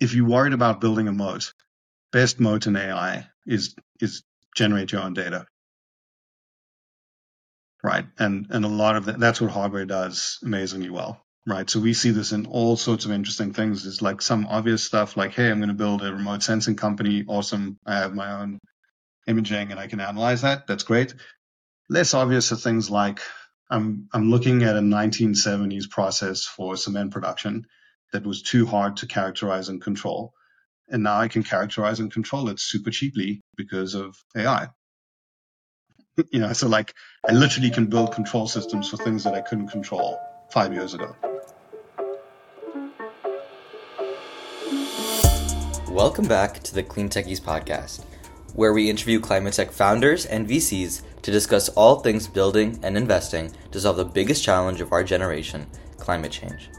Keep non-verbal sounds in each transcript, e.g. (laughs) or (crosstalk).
if you're worried about building a moat, best moat in AI is is generate your own data. Right. And and a lot of that that's what hardware does amazingly well. Right. So we see this in all sorts of interesting things. It's like some obvious stuff like, hey, I'm going to build a remote sensing company. Awesome. I have my own imaging and I can analyze that. That's great. Less obvious are things like I'm I'm looking at a 1970s process for cement production that was too hard to characterize and control. And now I can characterize and control it super cheaply because of AI. (laughs) you know, so like I literally can build control systems for things that I couldn't control five years ago. Welcome back to the CleanTechies podcast, where we interview climate tech founders and VCs to discuss all things building and investing to solve the biggest challenge of our generation climate change.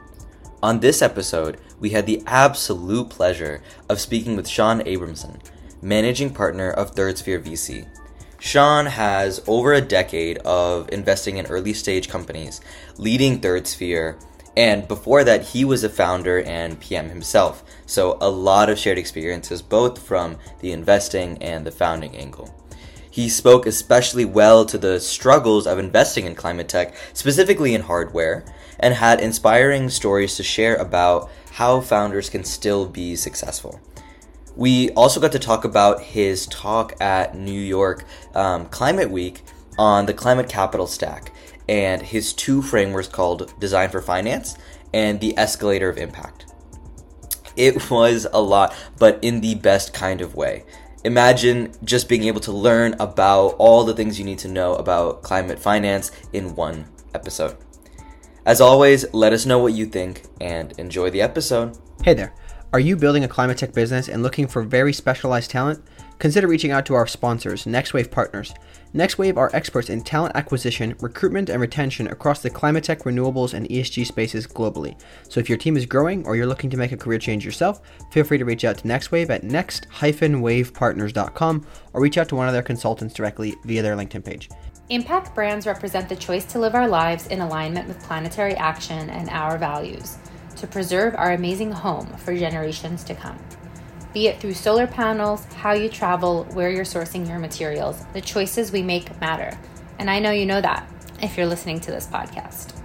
On this episode, we had the absolute pleasure of speaking with Shaun Abrahamson, managing partner of Third Sphere VC. Shaun has over a decade of investing in early stage companies, leading Third Sphere, and before that, he was a founder and PM himself. So, a lot of shared experiences, both from the investing and the founding angle. He spoke especially well to the struggles of investing in climate tech, specifically in hardware, and had inspiring stories to share about how founders can still be successful. We also got to talk about his talk at New York um, Climate Week on the climate capital stack and his two frameworks called Design for Finance and the Escalator of Impact. It (laughs) was a lot, but in the best kind of way. Imagine just being able to learn about all the things you need to know about climate finance in one episode. As always, let us know what you think and enjoy the episode. Hey there. Are you building a climate tech business and looking for very specialized talent? Consider reaching out to our sponsors, NextWave Partners. NextWave are experts in talent acquisition, recruitment, and retention across the climate tech, renewables, and ESG spaces globally. So if your team is growing or you're looking to make a career change yourself, feel free to reach out to NextWave at next-wavepartners.com or reach out to one of their consultants directly via their LinkedIn page. Impact brands represent the choice to live our lives in alignment with planetary action and our values, to preserve our amazing home for generations to come. Be it through solar panels, how you travel, where you're sourcing your materials, the choices we make matter. And I know you know that if you're listening to this podcast.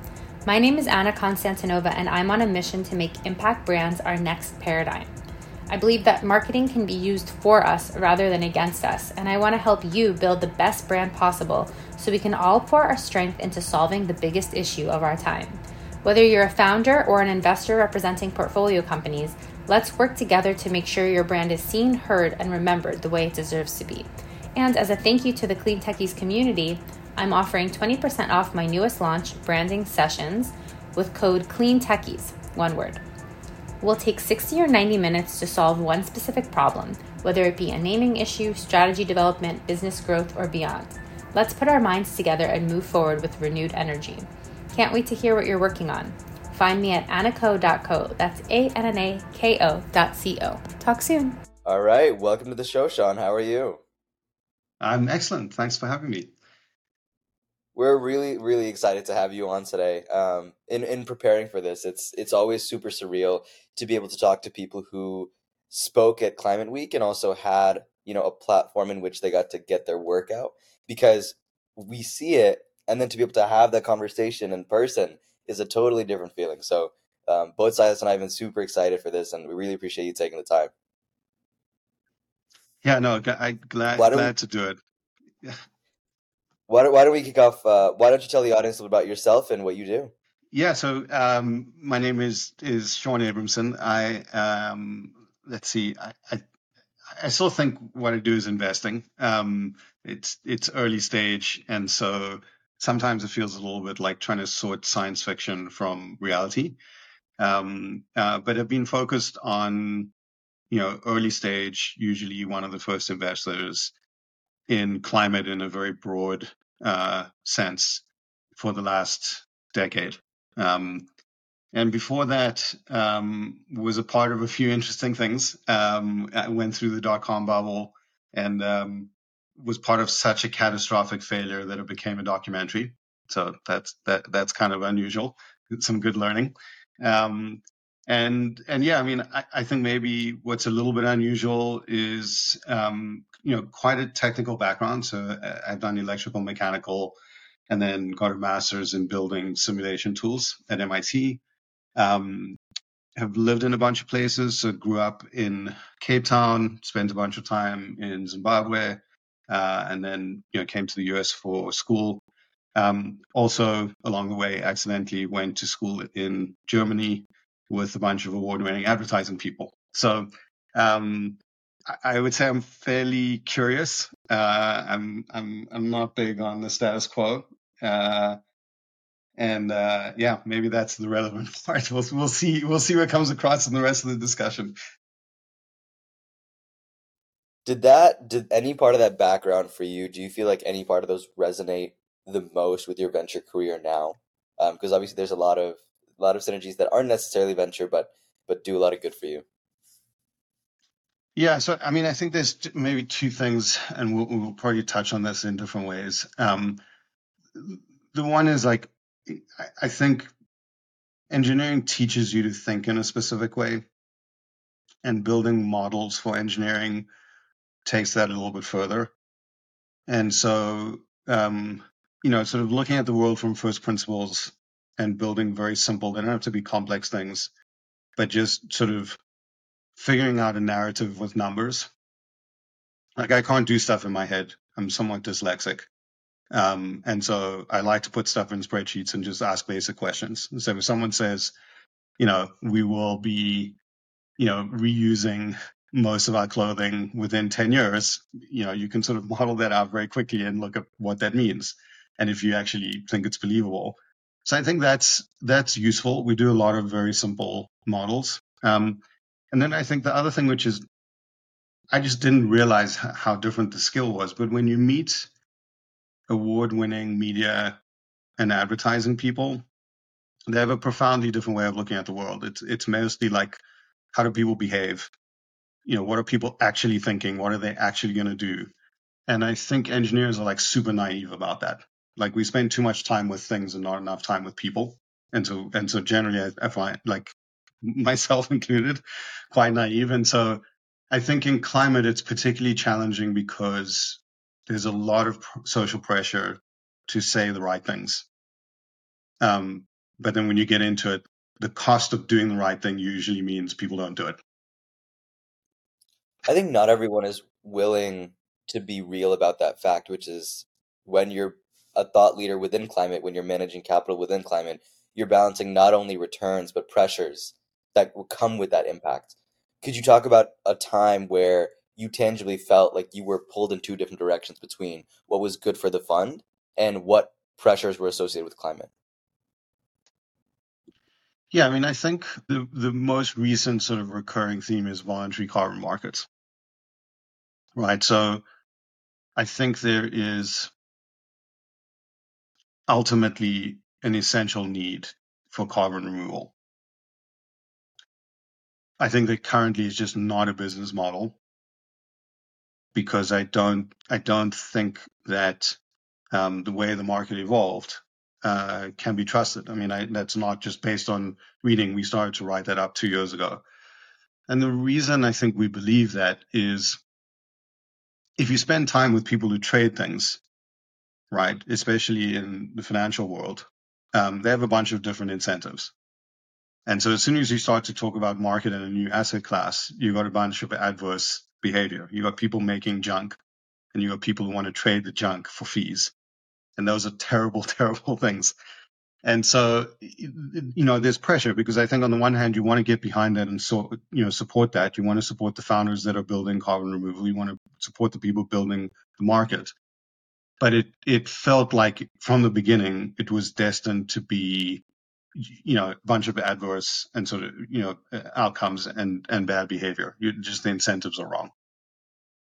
My name is Anna Konstantinova, and I'm on a mission to make impact brands our next paradigm. I believe that marketing can be used for us rather than against us, and I want to help you build the best brand possible so we can all pour our strength into solving the biggest issue of our time. Whether you're a founder or an investor representing portfolio companies, let's work together to make sure your brand is seen, heard, and remembered the way it deserves to be. And as a thank you to the CleanTechies community, I'm offering 20% off my newest launch, Branding Sessions, with code CleanTechies, one word. We'll take 60 or 90 minutes to solve one specific problem, whether it be a naming issue, strategy development, business growth, or beyond. Let's put our minds together and move forward with renewed energy. Can't wait to hear what you're working on. Find me at annako.co. That's A N N A K O dot C O. Talk soon. All right. Welcome to the show, Shaun. How are you? I'm excellent. Thanks for having me. We're really, really excited to have you on today. Um, in in preparing for this, it's it's always super surreal to be able to talk to people who spoke at Climate Week and also had you know a platform in which they got to get their work out because we see it and then to be able to have that conversation in person is a totally different feeling. So um, both sides and i've been super excited for this and we really appreciate you taking the time. Yeah no i'm glad, glad we, to do it. Yeah. why, why don't we kick off uh, why don't you tell the audience about yourself and what you do yeah so um, my name is is shaun abrahamson i um, let's see I, I I still think what I do is investing. Um, it's it's early stage, and so sometimes it feels a little bit like trying to sort science fiction from reality. Um, uh, but I've been focused on, you know, early stage, usually one of the first investors in climate in a very broad uh, sense for the last decade. Um, and before that um, was a part of a few interesting things. Um, I went through the dot com bubble and um, was part of such a catastrophic failure that it became a documentary. So that's that that's kind of unusual. Some good learning. Um, and and yeah, I mean, I, I think maybe what's a little bit unusual is um, you know quite a technical background. So uh, I've done electrical, mechanical, and then got a master's in building simulation tools at MIT. Um, have lived in a bunch of places. So grew up in Cape Town, spent a bunch of time in Zimbabwe, uh, and then you know came to the US for school. Um, also, along the way, accidentally went to school in Germany with a bunch of award-winning advertising people. So um, I would say I'm fairly curious. Uh, I'm I'm I'm not big on the status quo. Uh, and uh, yeah, maybe that's the relevant (laughs) part. We'll we'll see we'll see what comes across in the rest of the discussion. Did that did any part of that background for you? Do you feel like any part of those resonate the most with your venture career now? Because um, obviously there's a lot of a lot of synergies that aren't necessarily venture, but but do a lot of good for you. Yeah, so I mean, I think there's maybe two things, and we'll, we'll probably touch on this in different ways. Um, the one is like I think engineering teaches you to think in a specific way, and building models for engineering takes that a little bit further. And so, um, you know, sort of looking at the world from first principles and building very simple, they don't have to be complex things, but just sort of figuring out a narrative with numbers. Like I can't do stuff in my head. I'm somewhat dyslexic. Um, and so I like to put stuff in spreadsheets and just ask basic questions. So if someone says, you know, we will be, you know, reusing most of our clothing within 10 years, you know, you can sort of model that out very quickly and look at what that means. And if you actually think it's believable. So I think that's, that's useful. We do a lot of very simple models. Um, and then I think the other thing, which is, I just didn't realize how different the skill was. But when you meet award winning media and advertising people, they have a profoundly different way of looking at the world. It's it's mostly like how do people behave? You know, what are people actually thinking? What are they actually going to do? And I think engineers are like super naive about that. Like we spend too much time with things and not enough time with people. And so and so generally I, I find like (laughs) myself included quite naive. And so I think in climate it's particularly challenging because there's a lot of social pressure to say the right things. Um, but then when you get into it, the cost of doing the right thing usually means people don't do it. I think not everyone is willing to be real about that fact, which is when you're a thought leader within climate, when you're managing capital within climate, you're balancing not only returns but pressures that will come with that impact. Could you talk about a time where you tangibly felt like you were pulled in two different directions between what was good for the fund and what pressures were associated with climate. Yeah, I mean, I think the, the most recent sort of recurring theme is voluntary carbon markets. Right. So I think there is ultimately an essential need for carbon removal. I think that currently is just not a business model because I don't I don't think that um, the way the market evolved uh, can be trusted. I mean, I, that's not just based on reading. We started to write that up two years ago, and the reason I think we believe that is if you spend time with people who trade things, right, especially in the financial world, um, they have a bunch of different incentives. And so as soon as you start to talk about market and a new asset class, you got a bunch of adverse behavior. You got people making junk and you got people who want to trade the junk for fees. And those are terrible, (laughs) terrible things. And so, you know, there's pressure because I think on the one hand, you want to get behind that and so, you know, support that. You want to support the founders that are building carbon removal. You want to support the people building the market. But it, it felt like from the beginning, it was destined to be, you know, a bunch of adverse and sort of, you know, outcomes and, and bad behavior. You, just the incentives are wrong.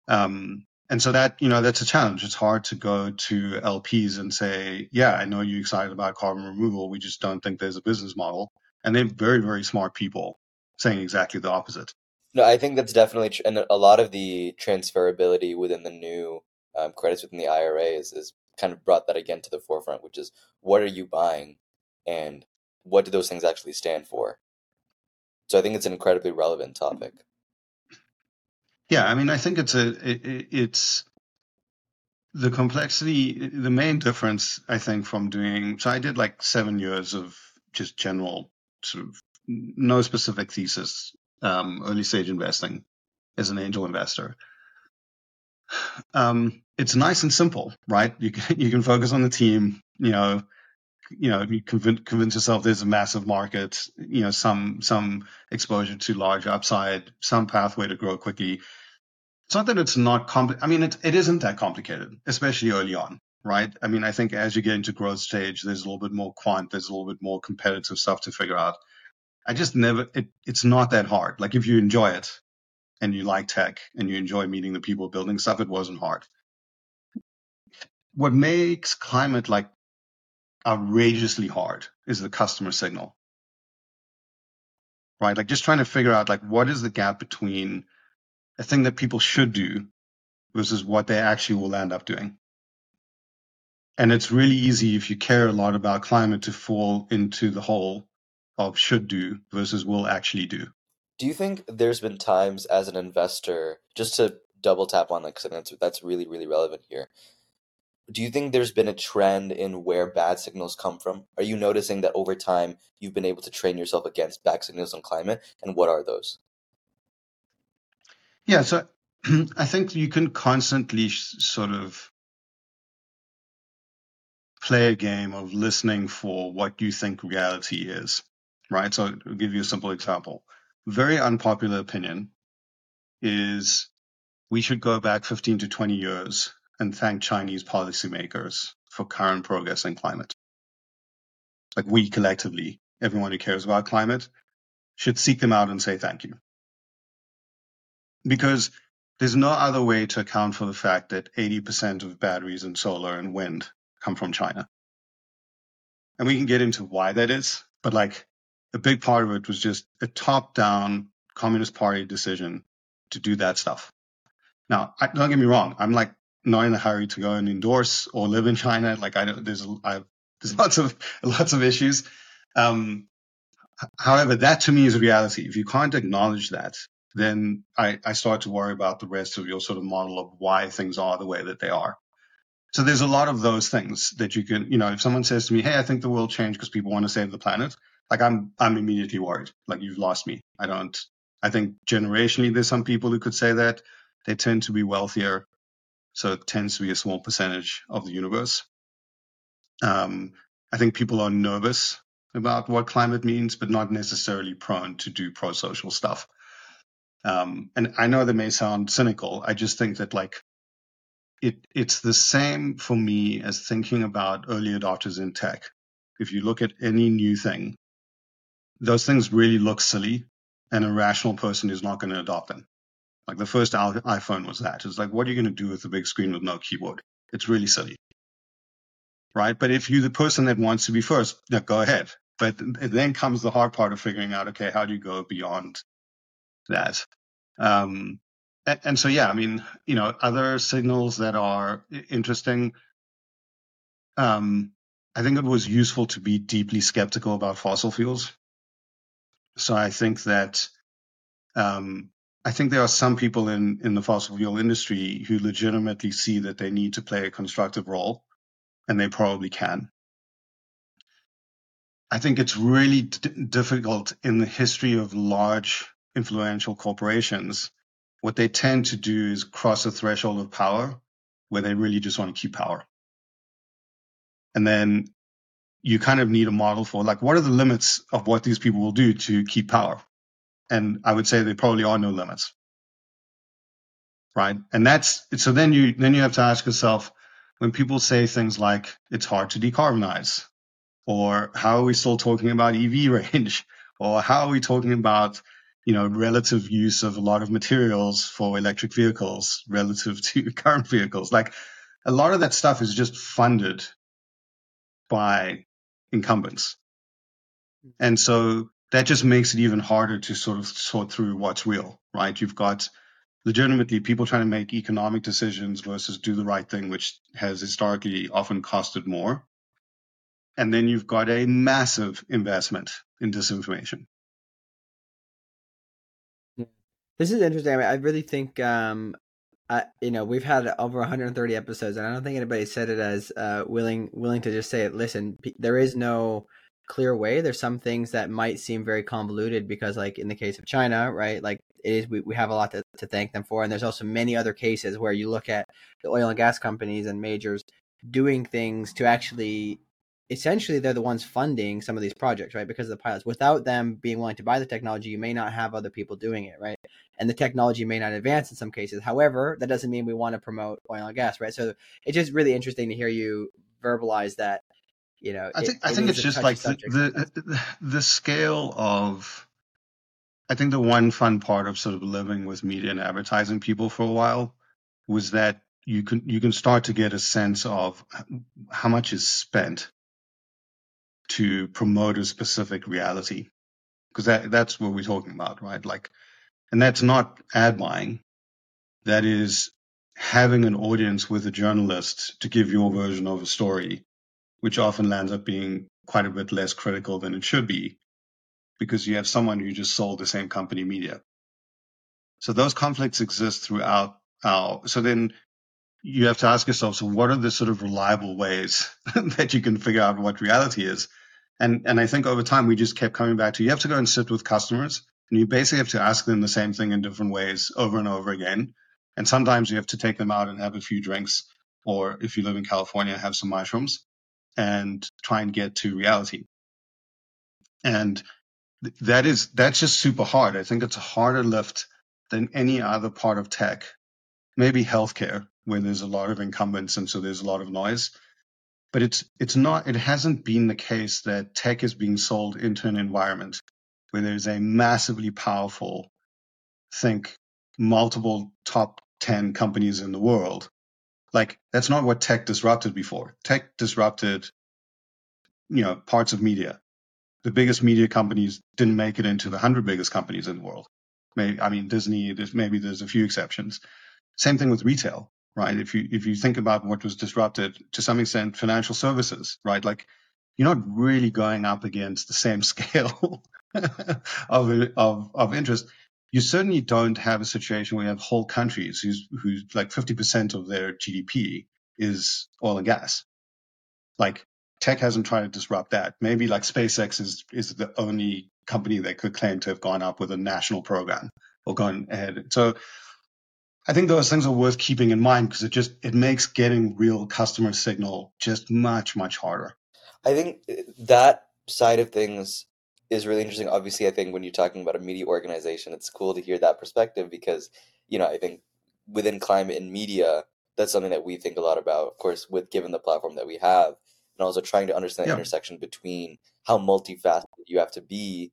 Um, and so that, you know, that's a challenge. It's hard to go to LPs and say, yeah, I know you're excited about carbon removal. We just don't think there's a business model. And they're very, very smart people saying exactly the opposite. No, I think that's definitely, tr- and a lot of the transferability within the new um, credits within the IRA is, is kind of brought that again to the forefront, which is what are you buying and what do those things actually stand for? So I think it's an incredibly relevant topic. Yeah, I mean, I think it's a it, it's the complexity. The main difference, I think, from doing so, I did like seven years of just general sort of no specific thesis, um, early stage investing as an angel investor. Um, it's nice and simple, right? You can you can focus on the team. You know, you know, you convince, convince yourself there's a massive market. You know, some some exposure to large upside, some pathway to grow quickly. It's not that it's not compli- I mean, it it isn't that complicated, especially early on, right? I mean, I think as you get into growth stage, there's a little bit more quant, there's a little bit more competitive stuff to figure out. I just never. It, it's not that hard. Like if you enjoy it, and you like tech and you enjoy meeting the people building stuff, it wasn't hard. What makes climate like outrageously hard is the customer signal. Right? Like just trying to figure out like what is the gap between a thing that people should do versus what they actually will end up doing. And it's really easy if you care a lot about climate to fall into the hole of should do versus will actually do. Do you think there's been times as an investor, just to double tap on that, because that's, that's really, really relevant here. Do you think there's been a trend in where bad signals come from? Are you noticing that over time you've been able to train yourself against bad signals on climate? And what are those? Yeah, so (clears throat) I think you can constantly sort of play a game of listening for what you think reality is, right? So I'll give you a simple example very unpopular opinion is we should go back 15 to 20 years and thank Chinese policymakers for current progress in climate. Like we collectively, everyone who cares about climate, should seek them out and say thank you. Because there's no other way to account for the fact that 80% of batteries and solar and wind come from China. And we can get into why that is, but like a big part of it was just a top down Communist Party decision to do that stuff. Now, don't get me wrong. I'm like not in a hurry to go and endorse or live in China. Like I don't, there's, I, there's (laughs) lots of, lots of issues. Um, however, that to me is reality. If you can't acknowledge that, then I, I start to worry about the rest of your sort of model of why things are the way that they are. So there's a lot of those things that you can, you know, if someone says to me, Hey, I think the world changed because people want to save the planet like I'm I'm immediately worried. Like you've lost me. I don't. I think generationally there's some people who could say that they tend to be wealthier, so it tends to be a small percentage of the universe. Um, I think people are nervous about what climate means, but not necessarily prone to do pro-social stuff. Um, and I know that may sound cynical. I just think that like it it's the same for me as thinking about early adopters in tech. If you look at any new thing, those things really look silly and a rational person is not going to adopt them. Like the first iPhone was that. It's like, what are you going to do with a big screen with no keyboard? It's really silly. Right. But if you're the person that wants to be first, go ahead. But then comes the hard part of figuring out, okay, how do you go beyond that? Um, and, and so, yeah, I mean, you know, other signals that are interesting. Um, I think it was useful to be deeply skeptical about fossil fuels so I think that um, I think there are some people in in the fossil fuel industry who legitimately see that they need to play a constructive role, and they probably can. I think it's really d- difficult in the history of large influential corporations. What they tend to do is cross a threshold of power where they really just want to keep power. And then you kind of need a model for like what are the limits of what these people will do to keep power and i would say there probably are no limits. Right? And that's so then you then you have to ask yourself when people say things like it's hard to decarbonize or how are we still talking about ev (laughs) range? or how are we talking about you know relative use of a lot of materials for electric vehicles relative to (laughs) current vehicles? Like a lot of that stuff is just funded by incumbents. And so that just makes it even harder to sort of sort through what's real, right? You've got legitimately people trying to make economic decisions versus do the right thing, which has historically often costed more. And then you've got a massive investment in disinformation. This is interesting. I, mean, I really think, um, I, you know, we've had over 130 episodes, and I don't think anybody said it as uh, willing willing to just say it. Listen, there is no clear way. There's some things that might seem very convoluted because, like in the case of China, right? Like it is, we, we have a lot to, to thank them for, and there's also many other cases where you look at the oil and gas companies and majors doing things to actually essentially they're the ones funding some of these projects, right? Because of the pilots. Without them being willing to buy the technology, you may not have other people doing it, right? And the technology may not advance in some cases. However, that doesn't mean we want to promote oil and gas, right? So it's just really interesting to hear you verbalize that. You know, I think it, I think it's just like the, the the scale of. I think the one fun part of sort of living with media and advertising people for a while was that you can you can start to get a sense of how much is spent to promote a specific reality. Because that that's what we're talking about right? Like and that's not ad buying. That is having an audience with a journalist to give your version of a story which often lands up being quite a bit less critical than it should be because you have someone who just sold the same company media. So those conflicts exist throughout our so then you have to ask yourself so what are the sort of reliable ways (laughs) that you can figure out what reality is? And, and I think over time, we just kept coming back to you have to go and sit with customers and you basically have to ask them the same thing in different ways over and over again. And sometimes you have to take them out and have a few drinks, or if you live in California, have some mushrooms and try and get to reality. And that is, that's just super hard. I think it's a harder lift than any other part of tech, maybe healthcare, where there's a lot of incumbents and so there's a lot of noise but it's it's not it hasn't been the case that tech is being sold into an environment where there's a massively powerful think multiple top 10 companies in the world like that's not what tech disrupted before tech disrupted you know parts of media the biggest media companies didn't make it into the 100 biggest companies in the world maybe i mean disney there's maybe there's a few exceptions same thing with retail right? If you if you think about what was disrupted to some extent, financial services, right? Like you're not really going up against the same (laughs) scale of, of of interest. You certainly don't have a situation where you have whole countries whose whose like 50% of their GDP is oil and gas. Like tech hasn't tried to disrupt that. Maybe like SpaceX is is the only company that could claim to have gone up with a national program or gone ahead. So I think those things are worth keeping in mind because it just it makes getting real customer signal just much much harder. I think uh, that side of things is really interesting. Obviously, I think when you're talking about a media organization, it's cool to hear that perspective because you know I think within climate and media, that's something that we think a lot about. Of course, with given the platform that we have, and also trying to understand the intersection between how multifaceted you have to be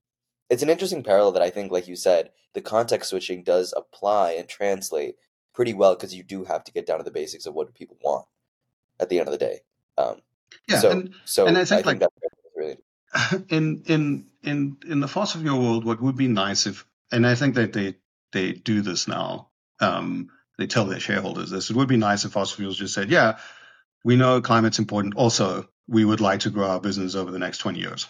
it's an interesting parallel that I think, like you said, the context switching does apply and translate pretty well because you do have to get down to the basics of what do people want at the end of the day. Um, yeah, so, and, so and I think, I like. (laughs) in in in in the fossil fuel world, what would be nice if, and I think that they they do this now. Um, they tell their shareholders this. It would be nice if fossil fuels just said, "Yeah, we know climate's important. Also, we would like to grow our business over the next twenty years."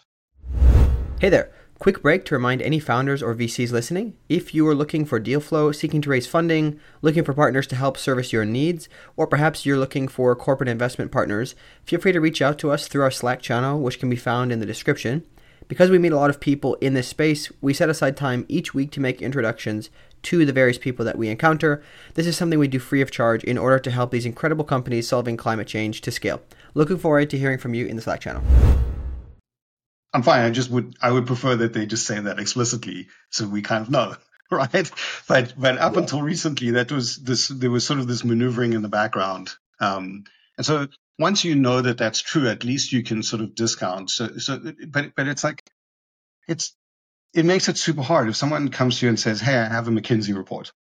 Hey there. Quick break to remind any founders or VCs listening if you are looking for deal flow, seeking to raise funding, looking for partners to help service your needs, or perhaps you're looking for corporate investment partners, feel free to reach out to us through our Slack channel, which can be found in the description. Because we meet a lot of people in this space, we set aside time each week to make introductions to the various people that we encounter. This is something we do free of charge in order to help these incredible companies solving climate change to scale. Looking forward to hearing from you in the Slack channel. I'm fine. I just would I would prefer that they just say that explicitly, so we kind of know, (laughs) right? But but up yeah. until recently, that was this there was sort of this maneuvering in the background, um, and so once you know that that's true, at least you can sort of discount. So so but but it's like it's it makes it super hard if someone comes to you and says, "Hey, I have a McKinsey report,"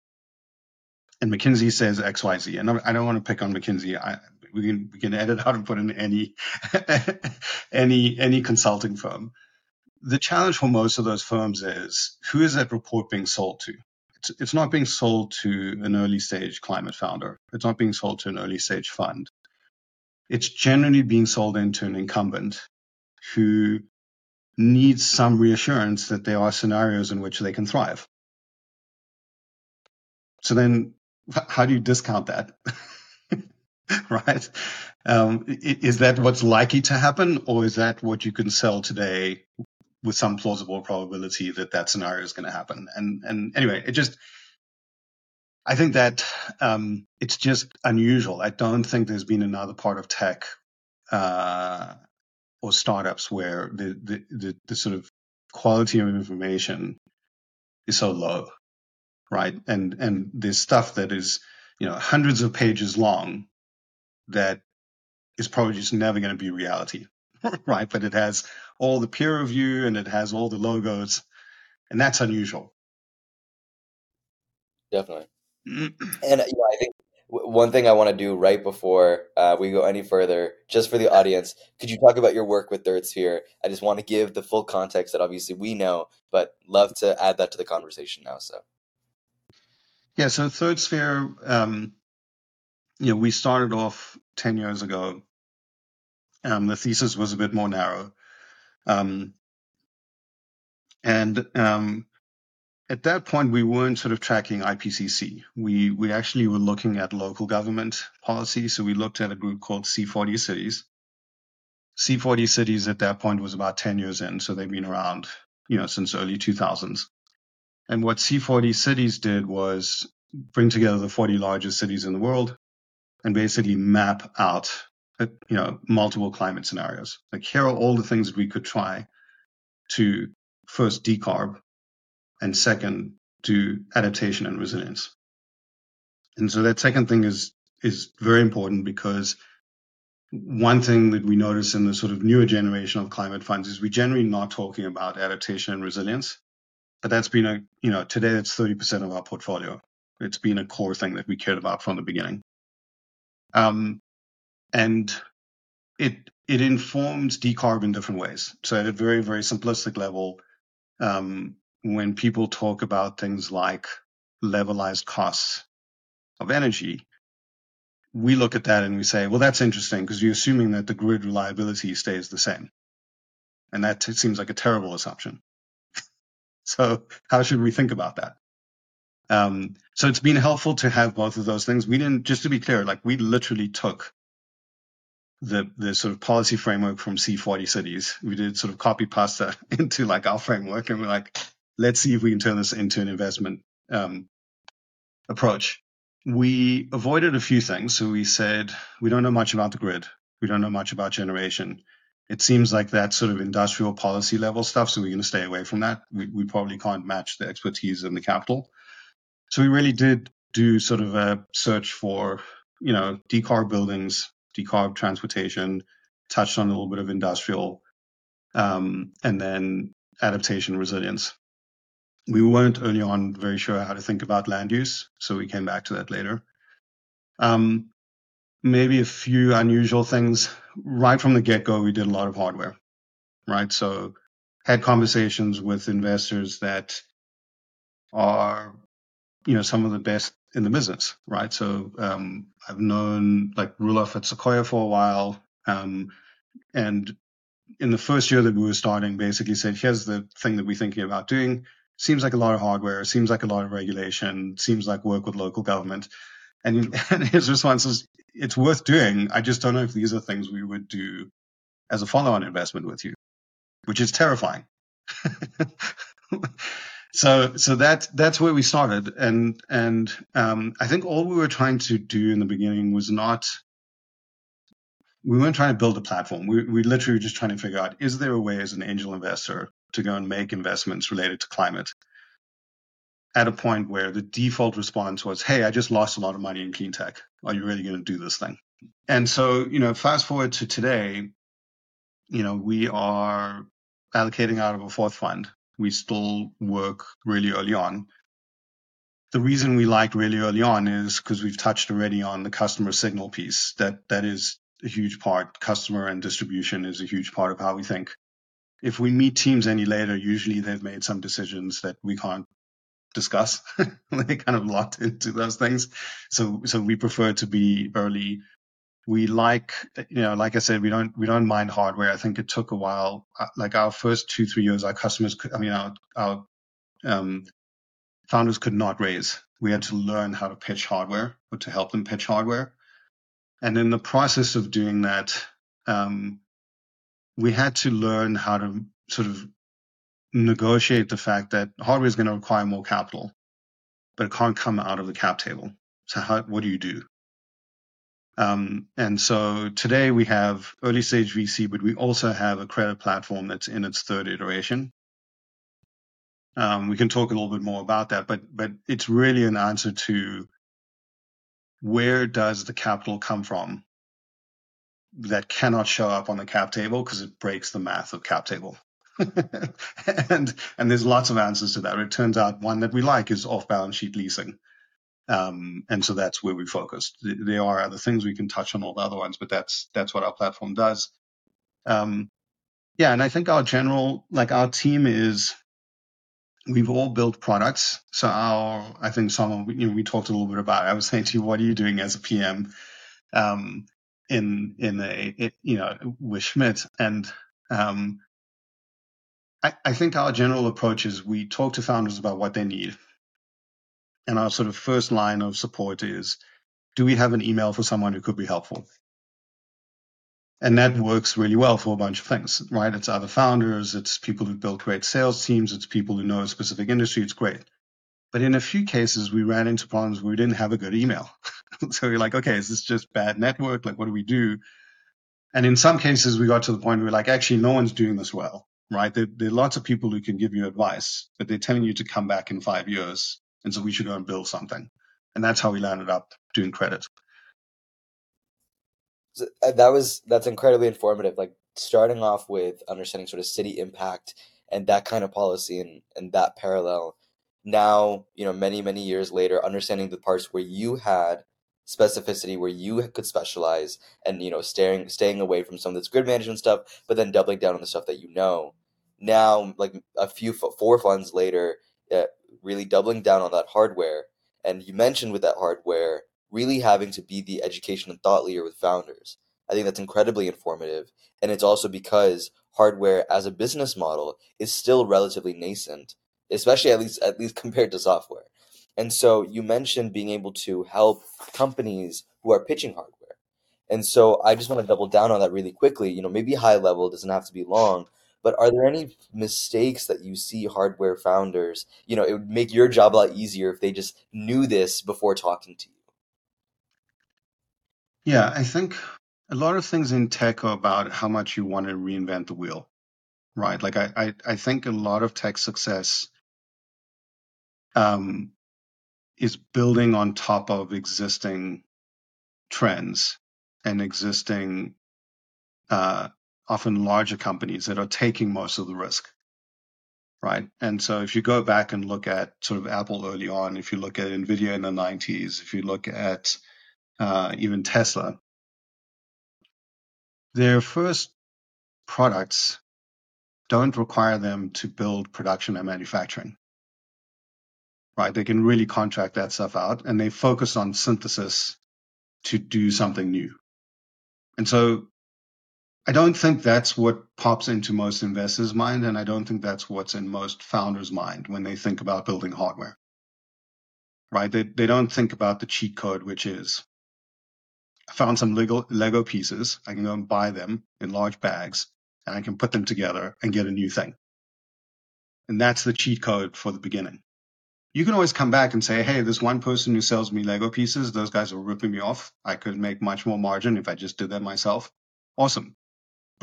and McKinsey says X Y Z, and I don't want to pick on McKinsey. I, we can we can edit out and put in any (laughs) any any consulting firm. The challenge for most of those firms is who is that report being sold to? It's, it's not being sold to an early stage climate founder. It's not being sold to an early stage fund. It's generally being sold into an incumbent who needs some reassurance that there are scenarios in which they can thrive. So then, how do you discount that? (laughs) (laughs) right? Um, is that what's likely to happen, or is that what you can sell today with some plausible probability that that scenario is going to happen? And and anyway, it just I think that um, it's just unusual. I don't think there's been another part of tech uh, or startups where the, the, the the sort of quality of information is so low, right? And and there's stuff that is you know hundreds of pages long that is probably just never going to be reality, (laughs) right? But it has all the peer review and it has all the logos, and that's unusual. Definitely. (clears throat) and you know, I think one thing I want to do right before uh, we go any further, just for the audience, could you talk about your work with Third Sphere? I just want to give the full context that obviously we know, but love to add that to the conversation now. So, yeah, so Third Sphere, um, you know, we started off 10 years ago. Um, the thesis was a bit more narrow. Um, and um, at that point, we weren't sort of tracking IPCC. We we actually were looking at local government policy. So we looked at a group called C40 Cities. C40 Cities at that point was about 10 years in, so they've been around, you know, since early 2000s. And what C40 Cities did was bring together the 40 largest cities in the world and basically map out, uh, you know, multiple climate scenarios. Like here are all the things that we could try to first decarb and second to adaptation and resilience. And so that second thing is is very important because one thing that we notice in the sort of newer generation of climate funds is we're generally not talking about adaptation and resilience, but that's been a you know today it's 30% of our portfolio. It's been a core thing that we cared about from the beginning. Um, and it it informs decarb in different ways. So at a very very simplistic level, um, when people talk about things like levelized costs of energy, we look at that and we say, well, that's interesting because you're assuming that the grid reliability stays the same. And that seems like a terrible assumption. (laughs) so how should we think about that? Um, so it's been helpful to have both of those things. We didn't, just to be clear, like we literally took the the sort of policy framework from C40 cities. We did sort of copy pasta (laughs) into like our framework, and we're like, let's see if we can turn this into an investment um, approach. We avoided a few things. So we said, we don't know much about the grid. We don't know much about generation. It seems like that sort of industrial policy level stuff. So we're going to stay away from that. We, we probably can't match the expertise and the capital. So we really did do sort of a search for, you know, decarb buildings, decarb transportation, touched on a little bit of industrial, um, and then adaptation resilience we weren't early on very sure how to think about land use, so we came back to that later. Um, maybe a few unusual things. Right from the get go, we did a lot of hardware, right? So had conversations with investors that are, you know, some of the best in the business, right? So um, I've known like Roelof at Sequoia for a while, um, and in the first year that we were starting, basically said, "Here's the thing that we're thinking about doing seems like a lot of hardware, seems like a lot of regulation, seems like work with local government. And, (laughs) and his response is, it's worth doing. I just don't know if these are things we would do as a follow-on investment with you, which is terrifying. (laughs) so, so that, that's where we started. And, and, um, I think all we were trying to do in the beginning was not, we weren't trying to build a platform. We, we literally were just trying to figure out, is there a way as an angel investor to go and make investments related to climate at a point where the default response was, Hey, I just lost a lot of money in clean tech. Are you really going to do this thing? And so, you know, fast forward to today, you know, we are allocating out of a fourth fund. We still work really early on. The reason we like really early on is because we've touched already on the customer signal piece. That that is a huge part. Customer and distribution is a huge part of how we think if we meet teams any later, usually they've made some decisions that we can't discuss. (laughs) they kind of locked into those things. So, so we prefer to be early. We like, you know, like I said, we don't, we don't mind hardware. I think it took a while. Uh, like our first two, three years, our customers could, I mean, our, our, um, founders could not raise. We had to learn how to pitch hardware or to help them pitch hardware. And in the process of doing that, um, we had to learn how to sort of negotiate the fact that hardware is going to require more capital, but it can't come out of the cap table. So how, what do you do? Um, and so today we have early stage VC, but we also have a credit platform that's in its third iteration. Um, we can talk a little bit more about that, but but it's really an answer to where does the capital come from that cannot show up on the cap table because it breaks the math of cap table. (laughs) and and there's lots of answers to that. It turns out one that we like is off balance sheet leasing. Um, and so that's where we focused. There are other things we can touch on all the other ones, but that's that's what our platform does. Um, yeah, and I think our general like our team is we've all built products. So our I think some you know we talked a little bit about. It. I was saying to you, what are you doing as a PM um, in in a it, you know with Schmidt and um, I, I think our general approach is we talk to founders about what they need. And our sort of first line of support is do we have an email for someone who could be helpful? And that works really well for a bunch of things, right? It's other founders, it's people who build great sales teams, it's people who know a specific industry, it's great. But in a few cases, we ran into problems where we didn't have a good email. (laughs) so we're like, okay, is this just bad network? Like, what do we do? And in some cases, we got to the point where we're like, actually, no one's doing this well right? There, there, are lots of people who can give you advice, but they're telling you to come back in five years. And so we should go and build something. And that's how we landed up doing credit. So uh, that was, that's incredibly informative. Like starting off with understanding sort of city impact and that kind of policy and, and that parallel. Now, you know, many, many years later, understanding the parts where you had specificity where you could specialize and you know staying staying away from some of this grid management stuff but then doubling down on the stuff that you know now like a few four funds later uh, really doubling down on that hardware and you mentioned with that hardware really having to be the education and thought leader with founders i think that's incredibly informative and it's also because hardware as a business model is still relatively nascent especially at least at least (laughs) compared to software and so you mentioned being able to help companies who are pitching hardware. And so I just want to double down on that really quickly. You know, maybe high level doesn't have to be long, but are there any mistakes that you see hardware founders, you know, it would make your job a lot easier if they just knew this before talking to you? Yeah, I think a lot of things in tech are about how much you want to reinvent the wheel, right? Like I, I, I think a lot of tech success um, is building on top of existing trends and existing uh, often larger companies that are taking most of the risk right and so if you go back and look at sort of apple early on if you look at nvidia in the 90s if you look at uh, even tesla their first products don't require them to build production and manufacturing right? They can really contract that stuff out and they focus on synthesis to do something new. And so I don't think that's what pops into most investors' mind. And I don't think that's what's in most founders' mind when they think about building hardware, right? They, they don't think about the cheat code, which is I found some Lego, Lego pieces. I can go and buy them in large bags and I can put them together and get a new thing. And that's the cheat code for the beginning you can always come back and say, hey, this one person who sells me Lego pieces, those guys are ripping me off. I could make much more margin if I just did that myself. Awesome.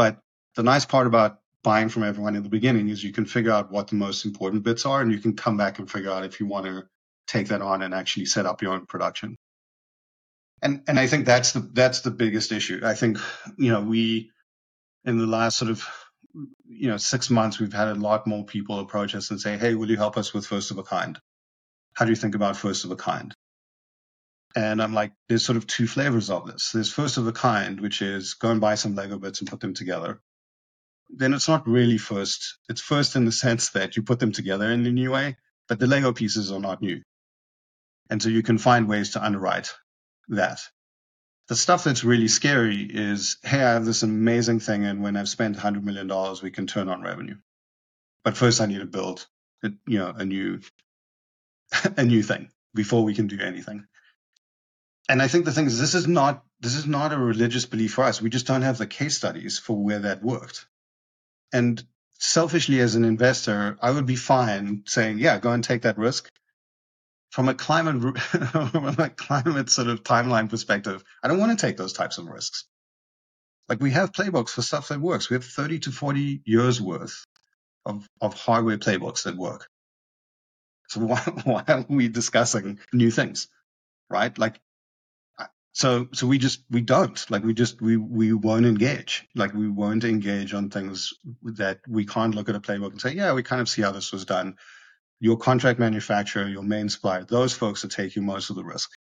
But the nice part about buying from everyone in the beginning is you can figure out what the most important bits are and you can come back and figure out if you want to take that on and actually set up your own production. And and I think that's the that's the biggest issue. I think, you know, we in the last sort of you know, six months we've had a lot more people approach us and say, Hey, will you help us with first of a kind? how do you think about first of a kind? And I'm like, there's sort of two flavors of this. There's first of a kind, which is go and buy some Lego bits and put them together. Then it's not really first. It's first in the sense that you put them together in a new way, but the Lego pieces are not new. And so you can find ways to underwrite that. The stuff that's really scary is, hey, I have this amazing thing, and when I've spent $100 million, we can turn on revenue. But first, I need to build, you know, a new (laughs) a new thing before we can do anything. And I think the thing is, this is not this is not a religious belief for us. We just don't have the case studies for where that worked. And selfishly, as an investor, I would be fine saying, "Yeah, go and take that risk." From a climate (laughs) from a climate sort of timeline perspective, I don't want to take those types of risks. Like we have playbooks for stuff that works. We have 30 to 40 years worth of, of hardware playbooks that work. So (laughs) why, why are we discussing new things? Right? Like, so, so we just, we don't, like, we just, we, we won't engage. Like, we won't engage on things that we can't look at a playbook and say, yeah, we kind of see how this was done. Your contract manufacturer, your main supplier, those folks are taking most of the risk.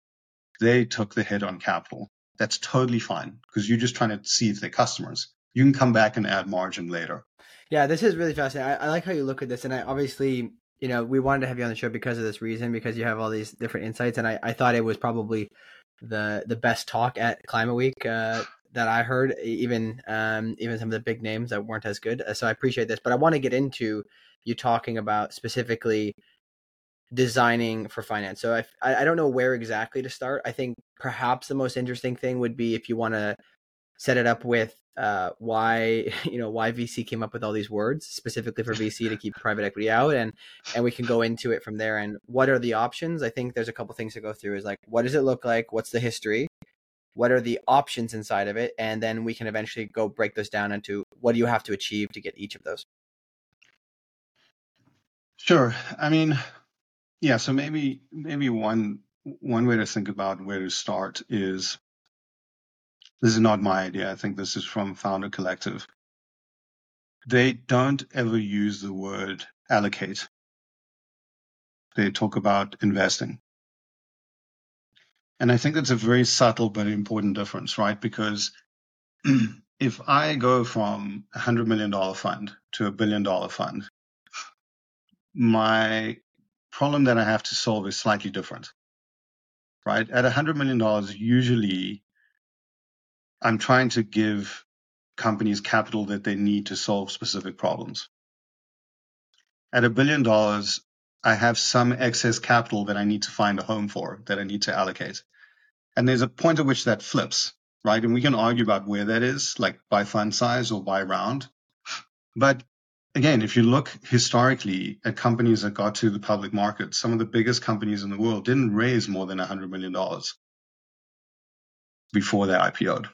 They took the hit on capital that's totally fine because you're just trying to see if they're customers. You can come back and add margin later. Yeah, this is really fascinating. I, I like how you look at this, and I obviously, you know, we wanted to have you on the show because of this reason, because you have all these different insights, and I, I thought it was probably the the best talk at Climate Week uh, that I heard, even um, even some of the big names that weren't as good. So I appreciate this, but I want to get into you talking about specifically designing for finance. So I, I don't know where exactly to start. I think perhaps the most interesting thing would be if you want to set it up with uh, why (laughs) you know why VC came up with all these words specifically for VC to (laughs) keep private equity out, and and we can go into it from there. And what are the options? I think there's a couple things to go through. Is like what does it look like? What's the history? What are the options inside of it? And then we can eventually go break those down into what do you have to achieve to get each of those. Sure. I mean, yeah, so maybe maybe one one way to think about where to start is this is not my idea. I think this is from Founder Collective. They don't ever use the word allocate. They talk about investing. And I think that's a very subtle but important difference, right? Because (clears throat) if I go from a hundred million dollar fund to a billion dollar fund, my problem that I have to solve is slightly different, right? At $100 million, usually I'm trying to give companies capital that they need to solve specific problems. At a billion dollars, I have some excess capital that I need to find a home for, that I need to allocate. And there's a point at which that flips, right? And we can argue about where that is, like by fund size or by round. But again, if you look historically at companies that got to the public market, some of the biggest companies in the world didn't raise more than $100 million before they IPO'd.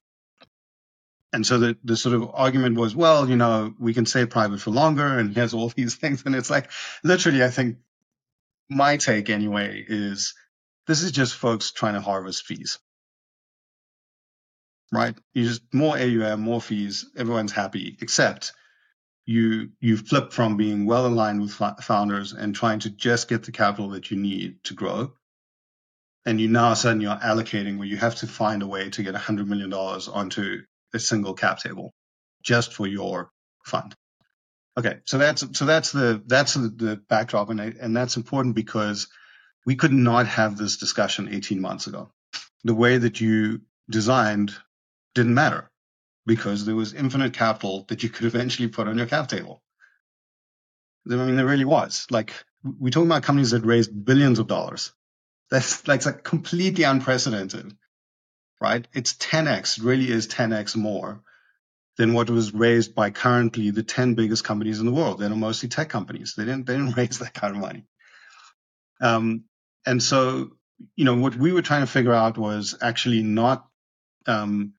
And so the, the sort of argument was, well, you know, we can stay private for longer and here's all these (laughs) things. And it's like, literally, I think my take anyway is this is just folks trying to harvest fees. Right? You just more AUM, more fees, everyone's happy, except you you flip from being well aligned with founders and trying to just get the capital that you need to grow and you now suddenly you're allocating where you have to find a way to get $100 million onto a single cap table just for your fund okay so that's so that's the that's the, the backdrop and, I, and that's important because we could not have this discussion 18 months ago the way that you designed didn't matter because there was infinite capital that you could eventually put on your cap table. I mean, there really was. Like, we talk about companies that raised billions of dollars. That's like, like completely unprecedented, right? It's 10x, it really is 10x more than what was raised by currently the 10 biggest companies in the world. They're mostly tech companies. They didn't, they didn't (laughs) raise that kind of money. Um, and so, you know, what we were trying to figure out was actually not, um,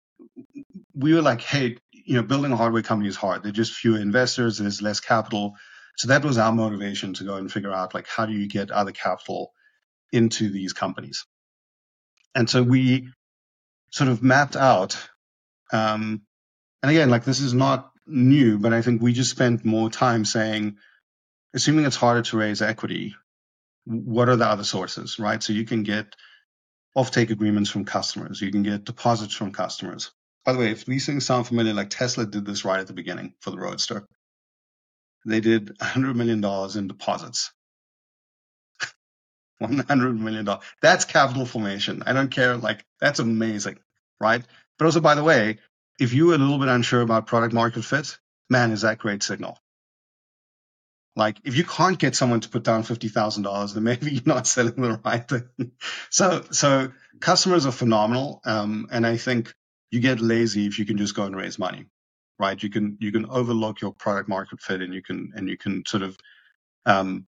we were like, hey, you know, building a hardware company is hard. There's just fewer investors, there's less capital. So that was our motivation to go and figure out like how do you get other capital into these companies. And so we sort of mapped out, um, and again, like this is not new, but I think we just spent more time saying, assuming it's harder to raise equity, what are the other sources, right? So you can get offtake agreements from customers, you can get deposits from customers, by the way, if these things sound familiar, like Tesla did this right at the beginning for the Roadster. They did $100 million in deposits. $100 million. That's capital formation. I don't care. Like, that's amazing, right? But also, by the way, if you're a little bit unsure about product market fit, man, is that great signal. Like if you can't get someone to put down fifty thousand dollars, then maybe (laughs) you're not selling the right thing. so so customers are phenomenal, um, and I think you get lazy if you can just go and raise money, right? You can you can overlook your product market fit, and you can and you can sort of, um,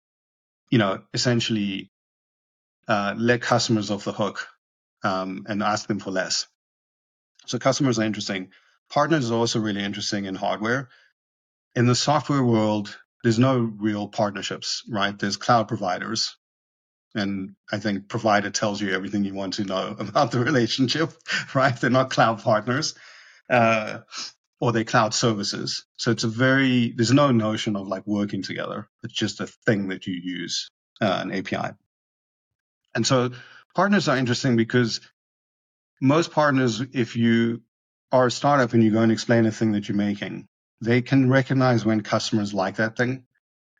you know, essentially uh, let customers off the hook um, and ask them for less. So customers are interesting. Partners are also really interesting in hardware. In the software world, there's no real partnerships, right? There's cloud providers. And I think provider tells you everything you want to know (laughs) about the relationship, (laughs) right? They're not cloud partners, uh, or they're cloud services. So it's a very, there's no notion of like working together. It's just a thing that you use, uh, an API. And so partners are interesting because most partners, if you are a startup and you go and explain a thing that you're making, they can recognize when customers like that thing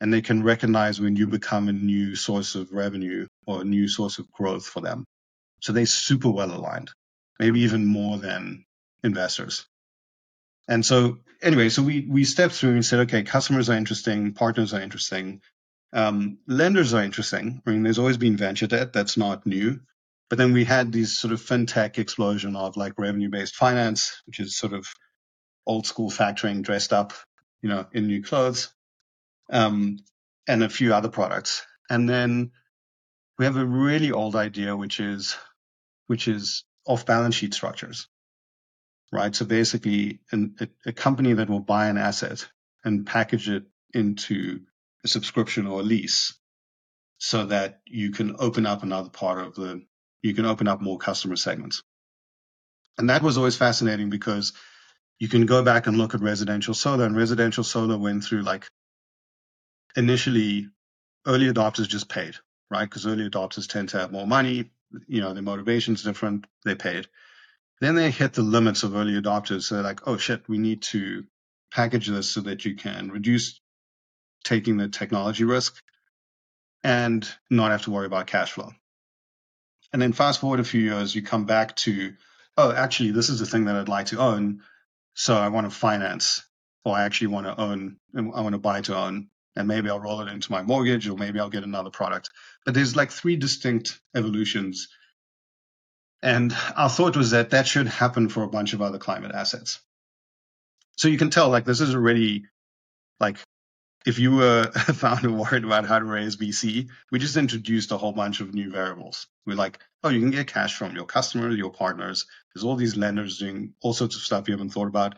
and they can recognize when you become a new source of revenue or a new source of growth for them. So they're super well aligned, maybe even more than investors. And so anyway, so we, we stepped through and said, okay, customers are interesting, partners are interesting, um, lenders are interesting. I mean, there's always been venture debt. That's not new. But then we had these sort of fintech explosion of like revenue based finance, which is sort of old school factoring dressed up, you know, in new clothes, um, and a few other products. And then we have a really old idea, which is, which is off balance sheet structures, right? So basically an, a, a company that will buy an asset and package it into a subscription or a lease so that you can open up another part of the, you can open up more customer segments. And that was always fascinating because you can go back and look at residential solar and residential solar went through like initially early adopters just paid, right? Because early adopters tend to have more money, you know, their motivation's different, they paid. Then they hit the limits of early adopters. So they're like, oh shit, we need to package this so that you can reduce taking the technology risk and not have to worry about cash flow. And then fast forward a few years, you come back to, oh, actually, this is the thing that I'd like to own. So I want to finance, or I actually want to own, I want to buy to own, and maybe I'll roll it into my mortgage, or maybe I'll get another product. But there's like three distinct evolutions. And our thought was that that should happen for a bunch of other climate assets. So you can tell, like, this is already like if you were (laughs) a founder worried about how to raise VC, we just introduced a whole bunch of new variables. We're like, oh, you can get cash from your customers, your partners. There's all these lenders doing all sorts of stuff you haven't thought about.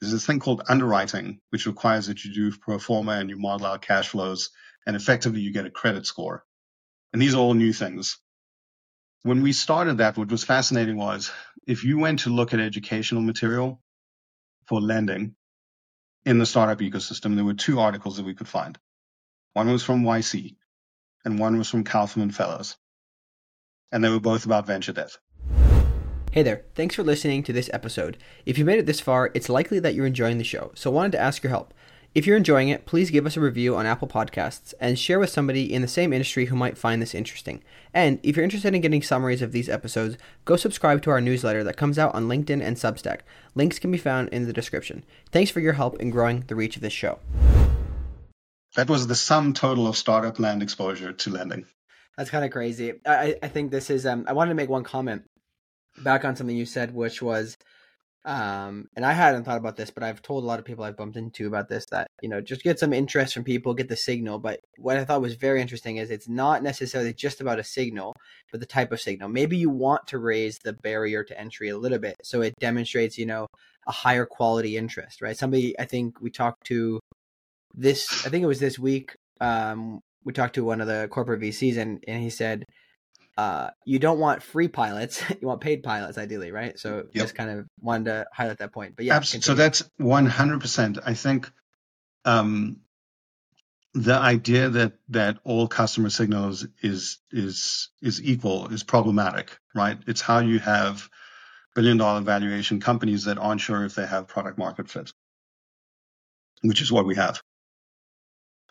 There's this thing called underwriting, which requires that you do pro forma and you model out cash flows, and effectively you get a credit score. And these are all new things. When we started that, what was fascinating was if you went to look at educational material for lending, in the startup ecosystem, there were two articles that we could find. One was from YC and one was from Kauffman Fellows. And they were both about venture debt. Hey there, thanks for listening to this episode. If you made it this far, it's likely that you're enjoying the show, so I wanted to ask your help. If you're enjoying it, please give us a review on Apple Podcasts and share with somebody in the same industry who might find this interesting. And if you're interested in getting summaries of these episodes, go subscribe to our newsletter that comes out on LinkedIn and Substack. Links can be found in the description. Thanks for your help in growing the reach of this show. That was the sum total of startup land exposure to lending. That's kind of crazy. I, I think this is, um, I wanted to make one comment back on something you said, which was um, and I hadn't thought about this, but I've told a lot of people I've bumped into about this that, you know, just get some interest from people, get the signal. But what I thought was very interesting is it's not necessarily just about a signal, but the type of signal. Maybe you want to raise the barrier to entry a little bit so it demonstrates, you know, a higher quality interest, right? Somebody, I think we talked to this, I think it was this week, um, we talked to one of the corporate VCs and, and he said, uh, you don't want free pilots. (laughs) you want paid pilots, ideally, right? So yep. just kind of wanted to highlight that point. But yeah, so that's one hundred percent. I think um, the idea that that all customer signals is is is equal is problematic, right? It's how you have billion dollar valuation companies that aren't sure if they have product market fit, which is what we have,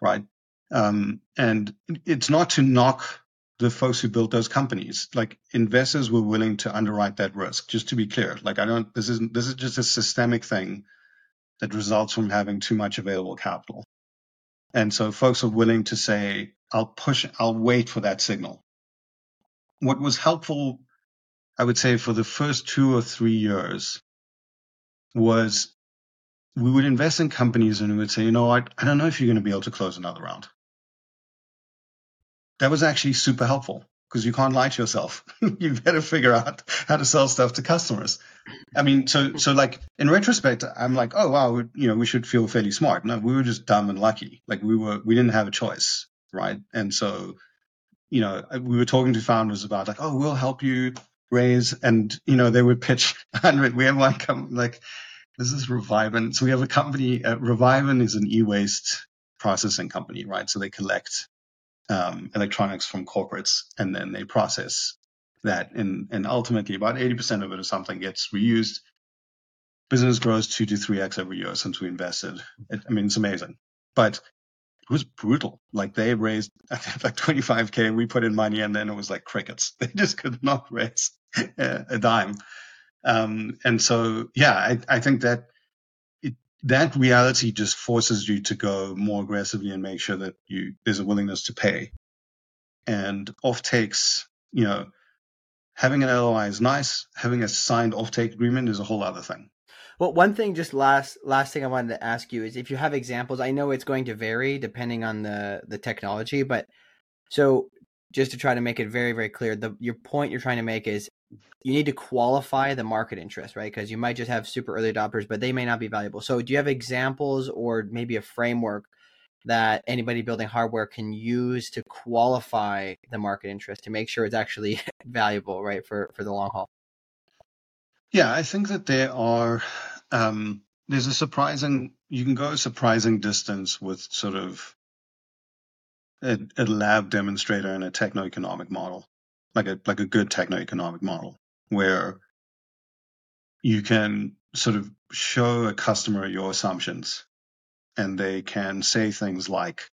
right? Um, and it's not to knock the folks who built those companies. Like investors were willing to underwrite that risk. Just to be clear, like I don't. This isn't. This is just a systemic thing that results from having too much available capital. And so folks are willing to say, I'll push, I'll wait for that signal. What was helpful, I would say, for the first two or three years was we would invest in companies and we would say, you know, I, I don't know if you're going to be able to close another round. That was actually super helpful because you can't lie to yourself. (laughs) you better figure out how to sell stuff to customers. I mean, so so like in retrospect, I'm like, oh wow, you know, we should feel fairly smart. No, we were just dumb and lucky. Like we were, we didn't have a choice, right? And so, you know, we were talking to founders about like, oh, we'll help you raise, and you know, they would pitch (laughs) hundred. We have one come like this is Revivn. So we have a company. Uh, is an e-waste processing company, right? So they collect um, electronics from corporates and then they process that, and and ultimately about eighty percent of it or something gets reused. Business grows two to three x every year since we invested. It, I mean, it's amazing, but it was brutal. Like they raised (laughs) like 25k, we put in money, and then it was like crickets. (laughs) They just could not raise a dime. Um, and so, yeah, I, I think that that reality just forces you to go more aggressively and make sure that you there's a willingness to pay. And off takes, you know, having an LOI is nice. Having a signed offtake agreement is a whole other thing. Well, one thing, just last last thing I wanted to ask you is if you have examples. I know it's going to vary depending on the the technology, but so just to try to make it very very clear, the your point you're trying to make is you need to qualify the market interest, right? Because you might just have super early adopters, but they may not be valuable. So, do you have examples or maybe a framework that anybody building hardware can use to qualify the market interest to make sure it's actually (laughs) valuable, right, for for the long haul? Yeah, I think that there are. Um, there's a surprising. You can go a surprising distance with sort of a, a lab demonstrator and a techno-economic model like a like a good techno-economic model where you can sort of show a customer your assumptions and they can say things like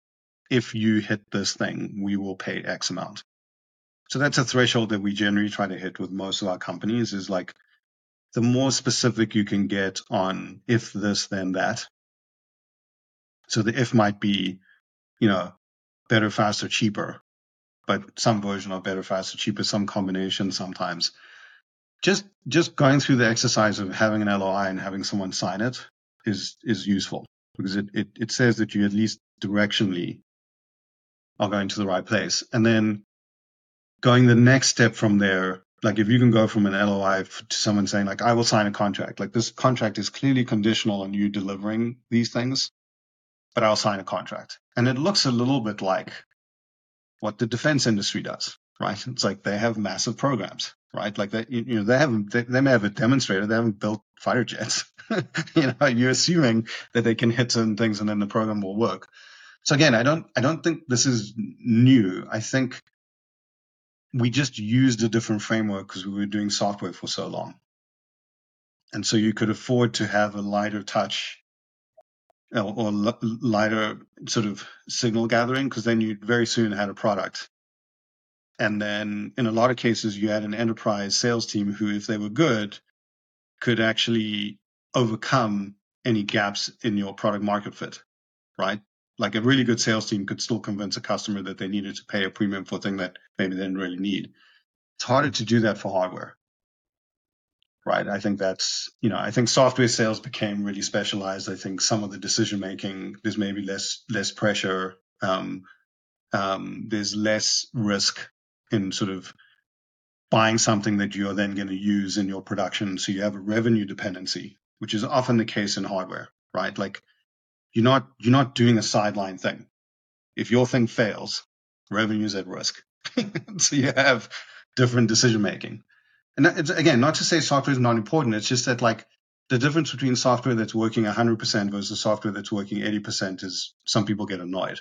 if you hit this thing we will pay x amount. So that's a threshold that we generally try to hit with most of our companies is like the more specific you can get on if this then that. So the if might be you know better faster cheaper but some version of better, faster, cheaper, some combination sometimes. Just just going through the exercise of having an LOI and having someone sign it is is useful because it, it, it says that you at least directionally are going to the right place. And then going the next step from there, like if you can go from an LOI to someone saying like, I will sign a contract, like this contract is clearly conditional on you delivering these things, but I'll sign a contract. And it looks a little bit like what the defense industry does, right? It's like they have massive programs, right? Like they, you know, they haven't, they, they may have a demonstrator, they haven't built fighter jets. (laughs) you know, you're assuming that they can hit certain things and then the program will work. So again, I don't, I don't think this is new. I think we just used a different framework because we were doing software for so long. And so you could afford to have a lighter touch or lighter sort of signal gathering because then you very soon had a product. And then in a lot of cases, you had an enterprise sales team who, if they were good, could actually overcome any gaps in your product market fit, right? Like a really good sales team could still convince a customer that they needed to pay a premium for a thing that maybe they didn't really need. It's harder to do that for hardware right? I think that's, you know, I think software sales became really specialized. I think some of the decision making, there's maybe less, less pressure. Um, um, there's less risk in sort of buying something that you're then going to use in your production. So you have a revenue dependency, which is often the case in hardware, right? Like you're not, you're not doing a sideline thing. If your thing fails, revenue is at risk. (laughs) so you have different decision making and again, not to say software is not important. It's just that like the difference between software that's working 100% versus software that's working 80% is some people get annoyed.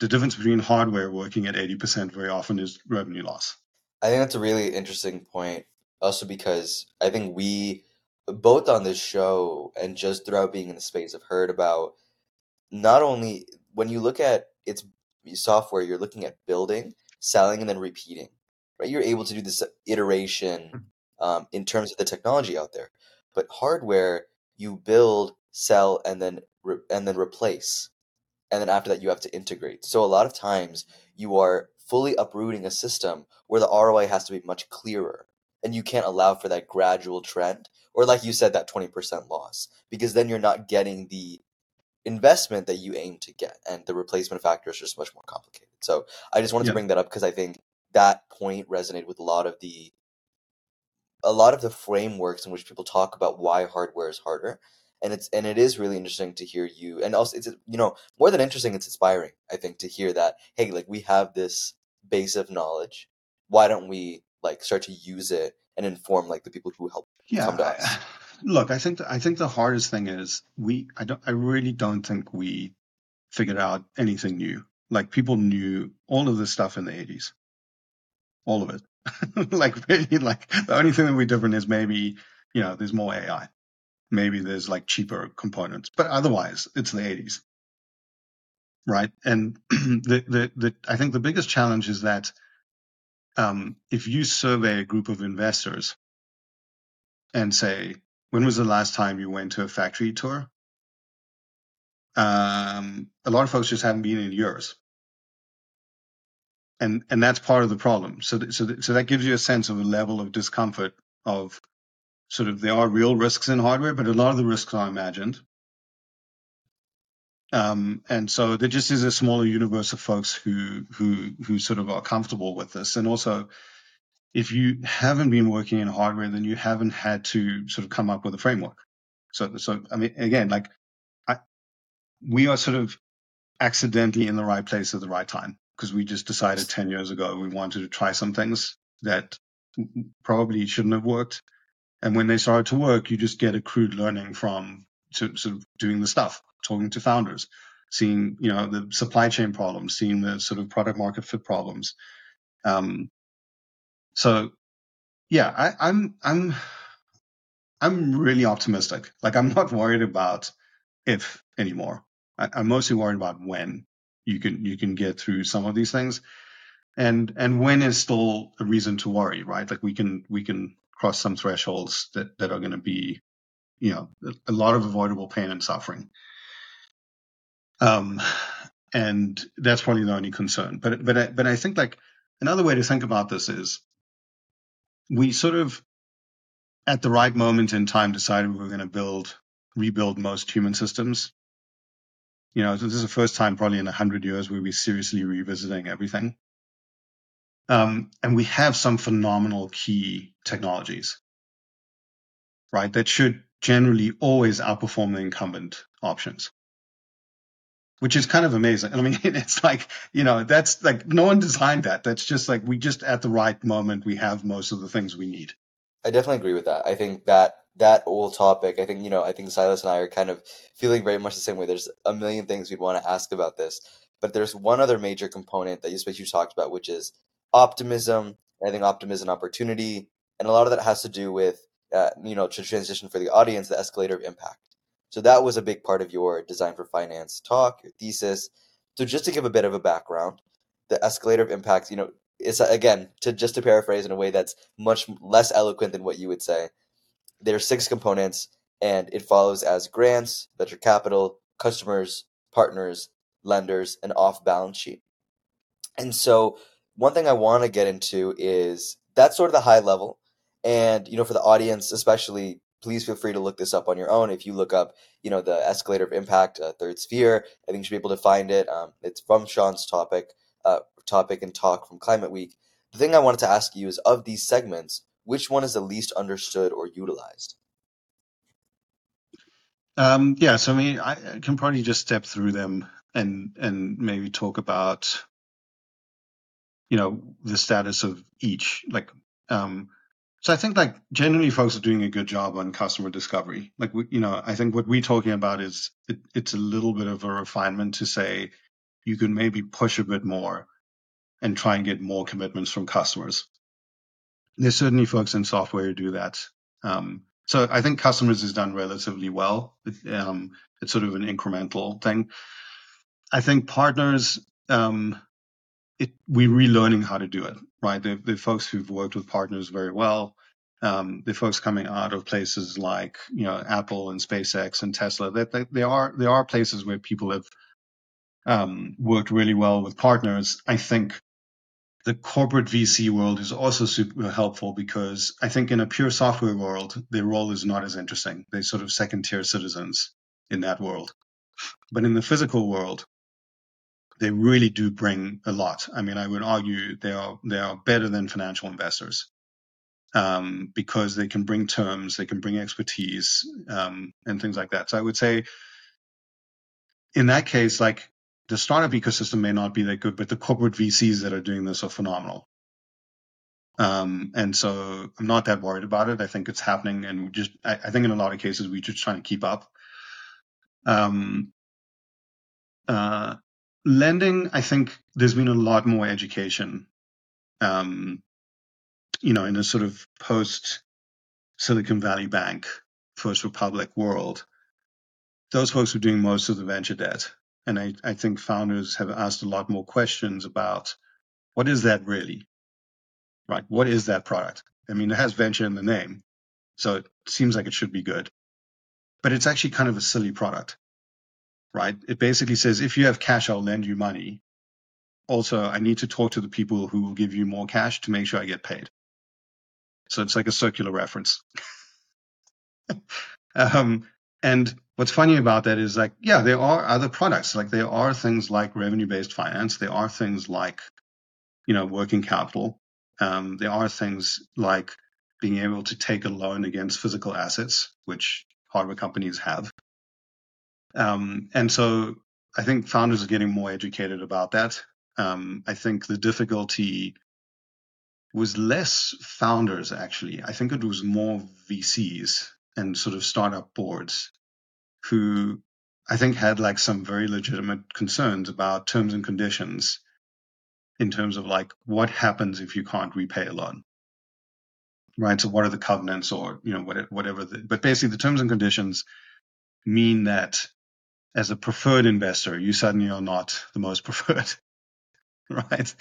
The difference between hardware working at 80% very often is revenue loss. I think that's a really interesting point. Also, because I think we both on this show and just throughout being in the space have heard about not only when you look at its software, you're looking at building, selling, and then repeating right? You're able to do this iteration mm. um, in terms of the technology out there. But hardware, you build, sell, and then re- and then replace. and then after that you have to integrate. So a lot of times you are fully uprooting a system where the ROI has to be much clearer and you can't allow for that gradual trend or like you said that 20% loss because then you're not getting the investment that you aim to get and the replacement factor is just much more complicated so i just wanted to bring that up because i think that point resonated with a lot of the a lot of the frameworks in which people talk about why hardware is harder and it's and it is really interesting to hear you and also it's you know more than interesting it's inspiring i think to hear that hey like we have this base of knowledge why don't we like start to use it and inform like the people who help yeah, come to us (sighs) look, I think I think the hardest thing is we I don't I really don't think we figured out anything new. Like people knew all of this stuff in the 80s. All of it. (laughs) like really like the only thing that we different is maybe, you know, there's more AI. Maybe there's like cheaper components. But otherwise it's the 80s. Right. And (clears throat) the, the the I think the biggest challenge is that um, if you survey a group of investors and say, when was the last time you went to a factory tour? Um, a lot of folks just haven't been in years. And, and that's part of the problem. So, th- so, th- so that gives you a sense of a level of discomfort of sort of there are real risks in hardware, but a lot of the risks are imagined. Um, and so there just is a smaller universe of folks who who who sort of are comfortable with this. And also, if you haven't been working in hardware, then you haven't had to sort of come up with a framework. So, so I mean, again, like I, we are sort of accidentally in the right place at the right time because we just decided 10 years ago we wanted to try some things that probably shouldn't have worked. And when they started to work, you just get accrued learning from sort of doing the stuff, talking to founders, seeing, you know, the supply chain problems, seeing the sort of product market fit problems. Um, so yeah, I, I'm I'm I'm really optimistic. Like I'm not worried about if anymore. I, I'm mostly worried about when you can you can get through some of these things. And and when is still a reason to worry, right? Like we can we can cross some thresholds that, that are going to be, you know, a, lot of avoidable pain and suffering. Um, and that's probably the only concern. But but I, but I think like another way to think about this is we sort of at the right moment in time decided we were going to build rebuild most human systems you know this is the first time probably in a hundred years we'll be seriously revisiting everything um, and we have some phenomenal key technologies right that should generally always outperform the incumbent options which is kind of amazing. (laughs) I mean, it's like, you know, that's like no one designed that. That's just like we just at the right moment we have most of the things we need. I definitely agree with that. I think that that old topic, I think, you know, I think Silas and I are kind of feeling very much the same way. There's a million things we'd want to ask about this, but there's one other major component that you especially talked about, which is optimism. I think optimism, opportunity, and a lot of that has to do with, uh, you know, to transition for the audience, the escalator of impact. So that was a big part of your design for finance talk, your thesis. So just to give a bit of a background, the escalator of impact, you know, it's again to just to paraphrase in a way that's much less eloquent than what you would say. There are six components, and it follows as grants, venture capital, customers, partners, lenders, and off balance sheet. And so, one thing I want to get into is that's sort of the high level. And you know, for the audience, especially please feel free to look this up on your own. If you look up, you know, the escalator of impact, uh, Third Sphere, I think you should be able to find it. Um, it's from Shaun's topic, uh, topic and talk from Climate Week. The thing I wanted to ask you is, of these segments, which one is the least understood or utilized? Um, yeah, so I mean, I can probably just step through them and and maybe talk about, you know, the status of each. Like, um, so I think like generally folks are doing a good job on customer discovery. Like we, you know, I think what we're talking about is it, it's a little bit of a refinement to say you can maybe push a bit more and try and get more commitments from customers. There's certainly folks in software who do that. Um, so I think customers is done relatively well. It, um, it's sort of an incremental thing. I think partners, um, it, we're relearning how to do it, right? The, folks who've worked with partners very well, um, the folks coming out of places like you know Apple and SpaceX and Tesla, that they, are there are places where people have um, worked really well with partners. I think the corporate VC world is also super helpful because I think in a pure software world, their role is not as interesting. They're sort of second tier citizens in that world. But in the physical world, they really do bring a lot. I mean, I would argue they are they are better than financial investors um, because they can bring terms, they can bring expertise, um, and things like that. So I would say, in that case, like the startup ecosystem may not be that good, but the corporate VCs that are doing this are phenomenal. Um, and so I'm not that worried about it. I think it's happening, and just I, I think in a lot of cases we're just trying to keep up. Um, uh, lending, I think there's been a lot more education. Um, you know, in a sort of post Silicon Valley Bank, First Republic world, those folks were doing most of the venture debt. And I, I think founders have asked a lot more questions about what is that really? Right? What is that product? I mean, it has venture in the name, so it seems like it should be good. But it's actually kind of a silly product, right? It basically says if you have cash, I'll lend you money. Also, I need to talk to the people who will give you more cash to make sure I get paid. So it's like a circular reference. (laughs) um, and what's funny about that is like, yeah, there are other products. Like there are things like revenue based finance. There are things like, you know, working capital. Um, there are things like being able to take a loan against physical assets, which hardware companies have. Um, and so I think founders are getting more educated about that. Um, I think the difficulty was less founders, actually. I think it was more VCs and sort of startup boards who I think had like some very legitimate concerns about terms and conditions in terms of like what happens if you can't repay a loan right? So what are the covenants or you know whatever the, but basically the terms and conditions mean that as a preferred investor you suddenly are not the most (laughs) preferred right?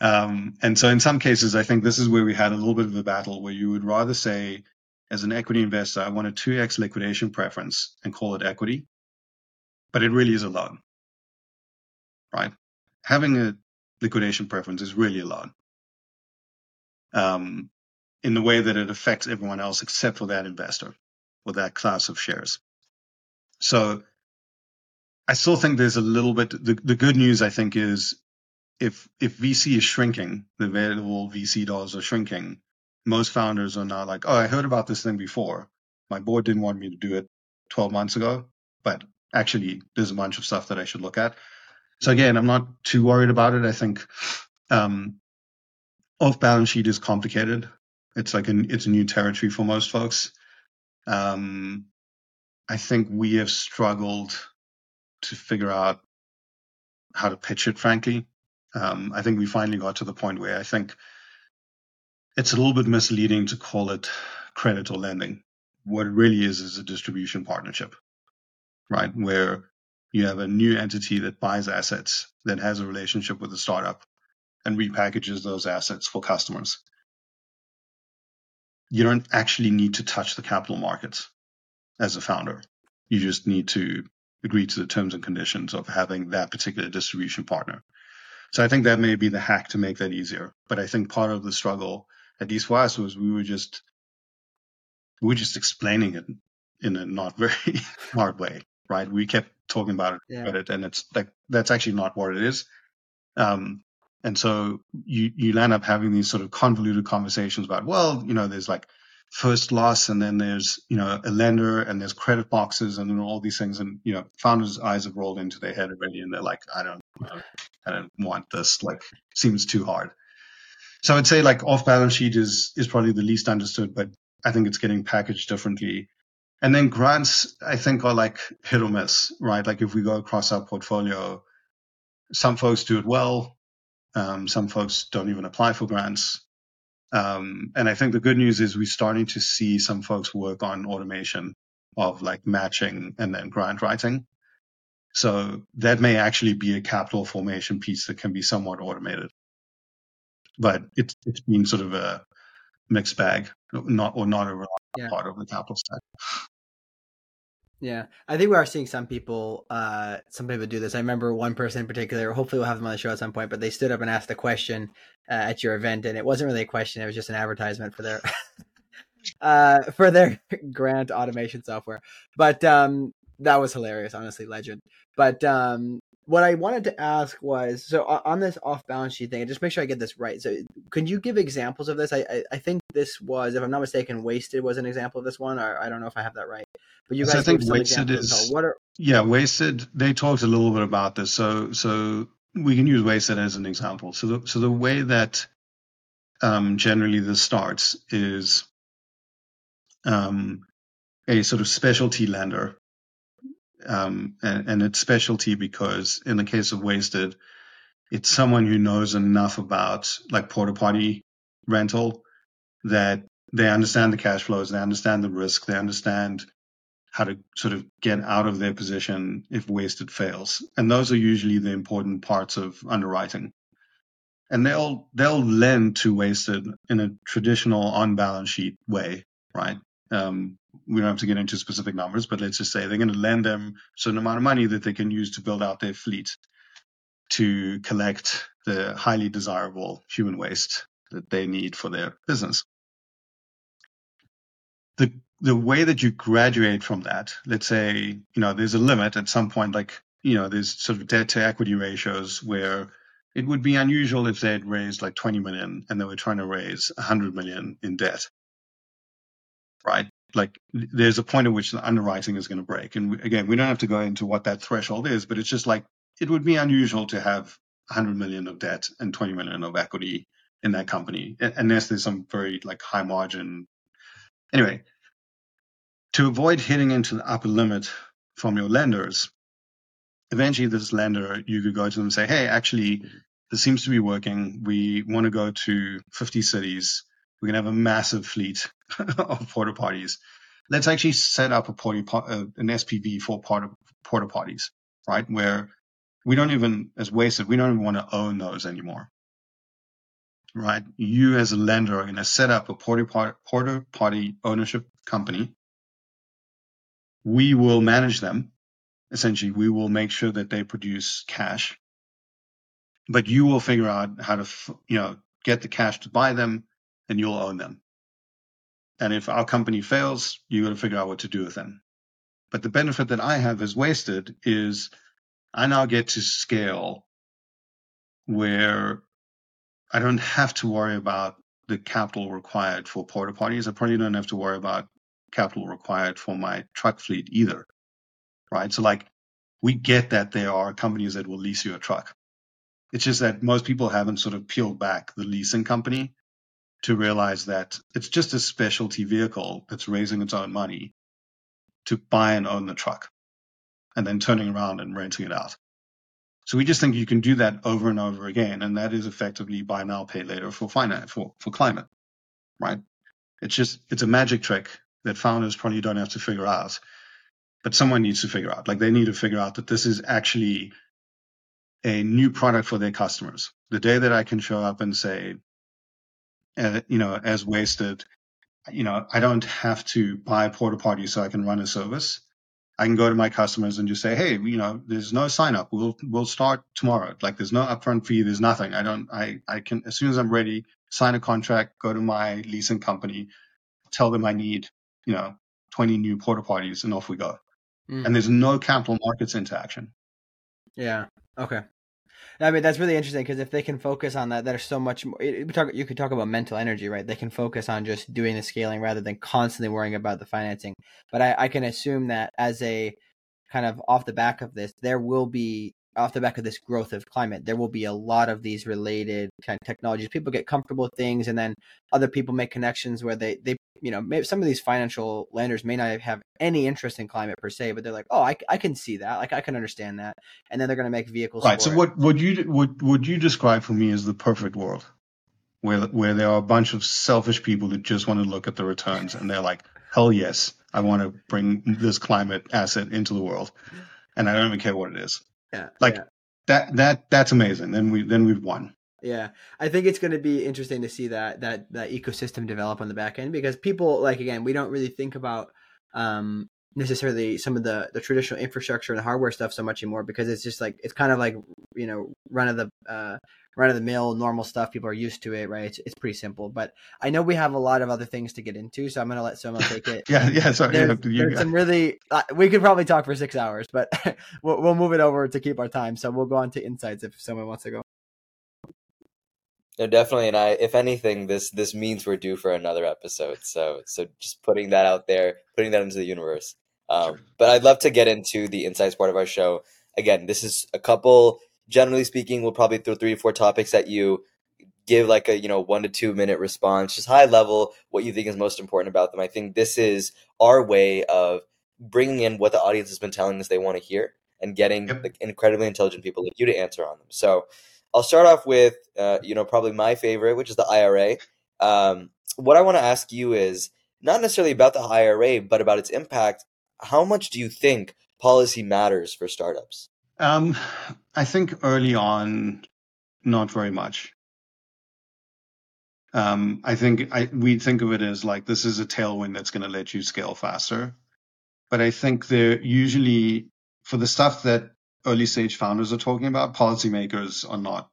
Um, and so in some cases i think this is where we had a little bit of a battle where you would rather say as an equity investor, I want a 2x liquidation preference and call it equity, but it really is a loan, right? Having a liquidation preference is really a loan um, in the way that it affects everyone else except for that investor or that class of shares. So I still think there's a little bit. The, the good news, I think, is if if VC is shrinking, the available VC dollars are shrinking, most founders are now like, oh, I heard about this thing before. My board didn't want me to do it 12 months ago, but actually, there's a bunch of stuff that I should look at. So again, I'm not too worried about it. I think um, off balance sheet is complicated. It's like an, it's a new territory for most folks. Um, I think we have struggled to figure out how to pitch it. Frankly, um, I think we finally got to the point where I think it's a little bit misleading to call it credit or lending. What it really is is a distribution partnership, right? Where you have a new entity that buys assets that has a relationship with a startup and repackages those assets for customers. You don't actually need to touch the capital markets as a founder. You just need to agree to the terms and conditions of having that particular distribution partner. So I think that may be the hack to make that easier. But I think part of the struggle at least for us was we were just we were just explaining it in a not very (laughs) smart way, right? We kept talking about it, yeah. it, and it's like that's actually not what it is. Um, and so you you end up having these sort of convoluted conversations about, well, you know, there's like first loss, and then there's you know a lender, and there's credit boxes, and then all these things, and you know, founders' eyes have rolled into their head already, and they're like, I don't, I don't want this. Like, seems too hard. So I'd say like off balance sheet is is probably the least understood, but I think it's getting packaged differently. And then grants, I think, are like hit or miss, right? Like if we go across our portfolio, some folks do it well, um, some folks don't even apply for grants. Um, and I think the good news is we're starting to see some folks work on automation of like matching and then grant writing. So that may actually be a capital formation piece that can be somewhat automated but it's it's been sort of a mixed bag, not or not a yeah. part of the capital stack. Yeah, I think we are seeing some people, uh, some people do this. I remember one person in particular. Hopefully, we'll have them on the show at some point. But they stood up and asked a question uh, at your event, and it wasn't really a question; it was just an advertisement for their (laughs) uh, for their (laughs) grant automation software. But um, that was hilarious, honestly, legend. But um, what I wanted to ask was so on this off balance sheet thing, just make sure I get this right. So, can you give examples of this? I, I, I think this was, if I'm not mistaken, wasted was an example of this one, or I don't know if I have that right. But you guys, so I think wasted is what are yeah, wasted. They talked a little bit about this, so so we can use wasted as an example. So the so the way that um, generally this starts is um, a sort of specialty lender um, and, and it's specialty because in the case of wasted, it's someone who knows enough about like porta potty rental that they understand the cash flows, they understand the risk, they understand how to sort of get out of their position if wasted fails. And those are usually the important parts of underwriting. And they'll they'll lend to wasted in a traditional on balance sheet way, right? Um, we don't have to get into specific numbers, but let's just say they're going to lend them a certain amount of money that they can use to build out their fleet to collect the highly desirable human waste that they need for their business. The the way that you graduate from that, let's say, you know, there's a limit at some point, like, you know, there's sort of debt to equity ratios where it would be unusual if they had raised like 20 million and they were trying to raise 100 million in debt. Right like there's a point at which the underwriting is going to break. And again, we don't have to go into what that threshold is, but it's just like it would be unusual to have 100 million of debt and 20 million of equity in that company, unless there's some very like high margin. Anyway, to avoid hitting into the upper limit from your lenders, eventually this lender, you could go to them and say, hey, actually, this seems to be working. We want to go to 50 cities we're going to have a massive fleet (laughs) of porta potties. Let's actually set up a uh, an SPV for porta, porta potties, right? Where we don't even, as wasted, we don't even want to own those anymore, right? You as a lender are going to set up a porta, porta potty ownership company. We will manage them. Essentially, we will make sure that they produce cash, but you will figure out how to, you know, get the cash to buy them and you'll own them. And if our company fails, you got to figure out what to do with them. But the benefit that I have as wasted is I now get to scale where I don't have to worry about the capital required for porta potties. I probably don't have to worry about capital required for my truck fleet either. Right. So like we get that there are companies that will lease you a truck. It's just that most people haven't sort of peeled back the leasing company to realize that it's just a specialty vehicle that's raising its own money to buy and own the truck and then turning around and renting it out. So we just think you can do that over and over again. And that is effectively buy now, pay later for finance, for, for climate, right? It's just, it's a magic trick that founders probably don't have to figure out, but someone needs to figure out. Like they need to figure out that this is actually a new product for their customers. The day that I can show up and say, uh, you know, as wasted. You know, I don't have to buy a porta potty so I can run a service. I can go to my customers and just say, hey, you know, there's no sign up. We'll we'll start tomorrow. Like there's no upfront fee. There's nothing. I don't. I I can as soon as I'm ready, sign a contract, go to my leasing company, tell them I need, you know, 20 new porta potties, and off we go. Mm. And there's no capital markets interaction. Yeah. Okay. I mean, that's really interesting because if they can focus on that, there's so much more. Talk, you could talk about mental energy, right? They can focus on just doing the scaling rather than constantly worrying about the financing. But I, I can assume that as a kind of off the back of this, there will be off the back of this growth of climate, there will be a lot of these related kind of technologies. People get comfortable with things, and then other people make connections where they they you know, maybe some of these financial lenders may not have any interest in climate per se, but they're like, oh, I, I can see that, like I can understand that, and then they're going to make vehicles. Right. so it. what would you would would you describe for me as the perfect world, where where there are a bunch of selfish people that just want to look at the returns and they're like, hell yes, I want to bring this climate asset into the world, and I don't even care what it is. Yeah. Like yeah. that that that's amazing. Then we then we've won. Yeah, I think it's going to be interesting to see that that that ecosystem develop on the back end because people like again we don't really think about um, necessarily some of the the traditional infrastructure and the hardware stuff so much anymore because it's just like it's kind of like you know run of the uh, run of the mill normal stuff. People are used to it, right? It's, it's pretty simple. But I know we have a lot of other things to get into, so I'm going to let someone take it. (laughs) yeah, yeah. Sorry, there's, there's some really uh, we could probably talk for six hours, but (laughs) we'll, we'll move it over to keep our time. So we'll go on to insights if someone wants to go. No, definitely, and I, if anything, this this means we're due for another episode. So, so just putting that out there, putting that into the universe. Um. But I'd love to get into the insights part of our show. Again, this is a couple generally speaking, we'll probably throw three or four topics at you, give like a you know one to two minute response, just high level what you think is most important about them. I think this is our way of bringing in what the audience has been telling us they want to hear and getting yep. like, incredibly intelligent people like you to answer on them. So I'll start off with uh, you know probably my favorite, which is the IRA. Um, what I want to ask you is not necessarily about the IRA, but about its impact. How much do you think policy matters for startups? Um, I think early on, not very much. Um, I think I, we think of it as like this is a tailwind that's going to let you scale faster. But I think they're usually for the stuff that early stage founders are talking about, policymakers are not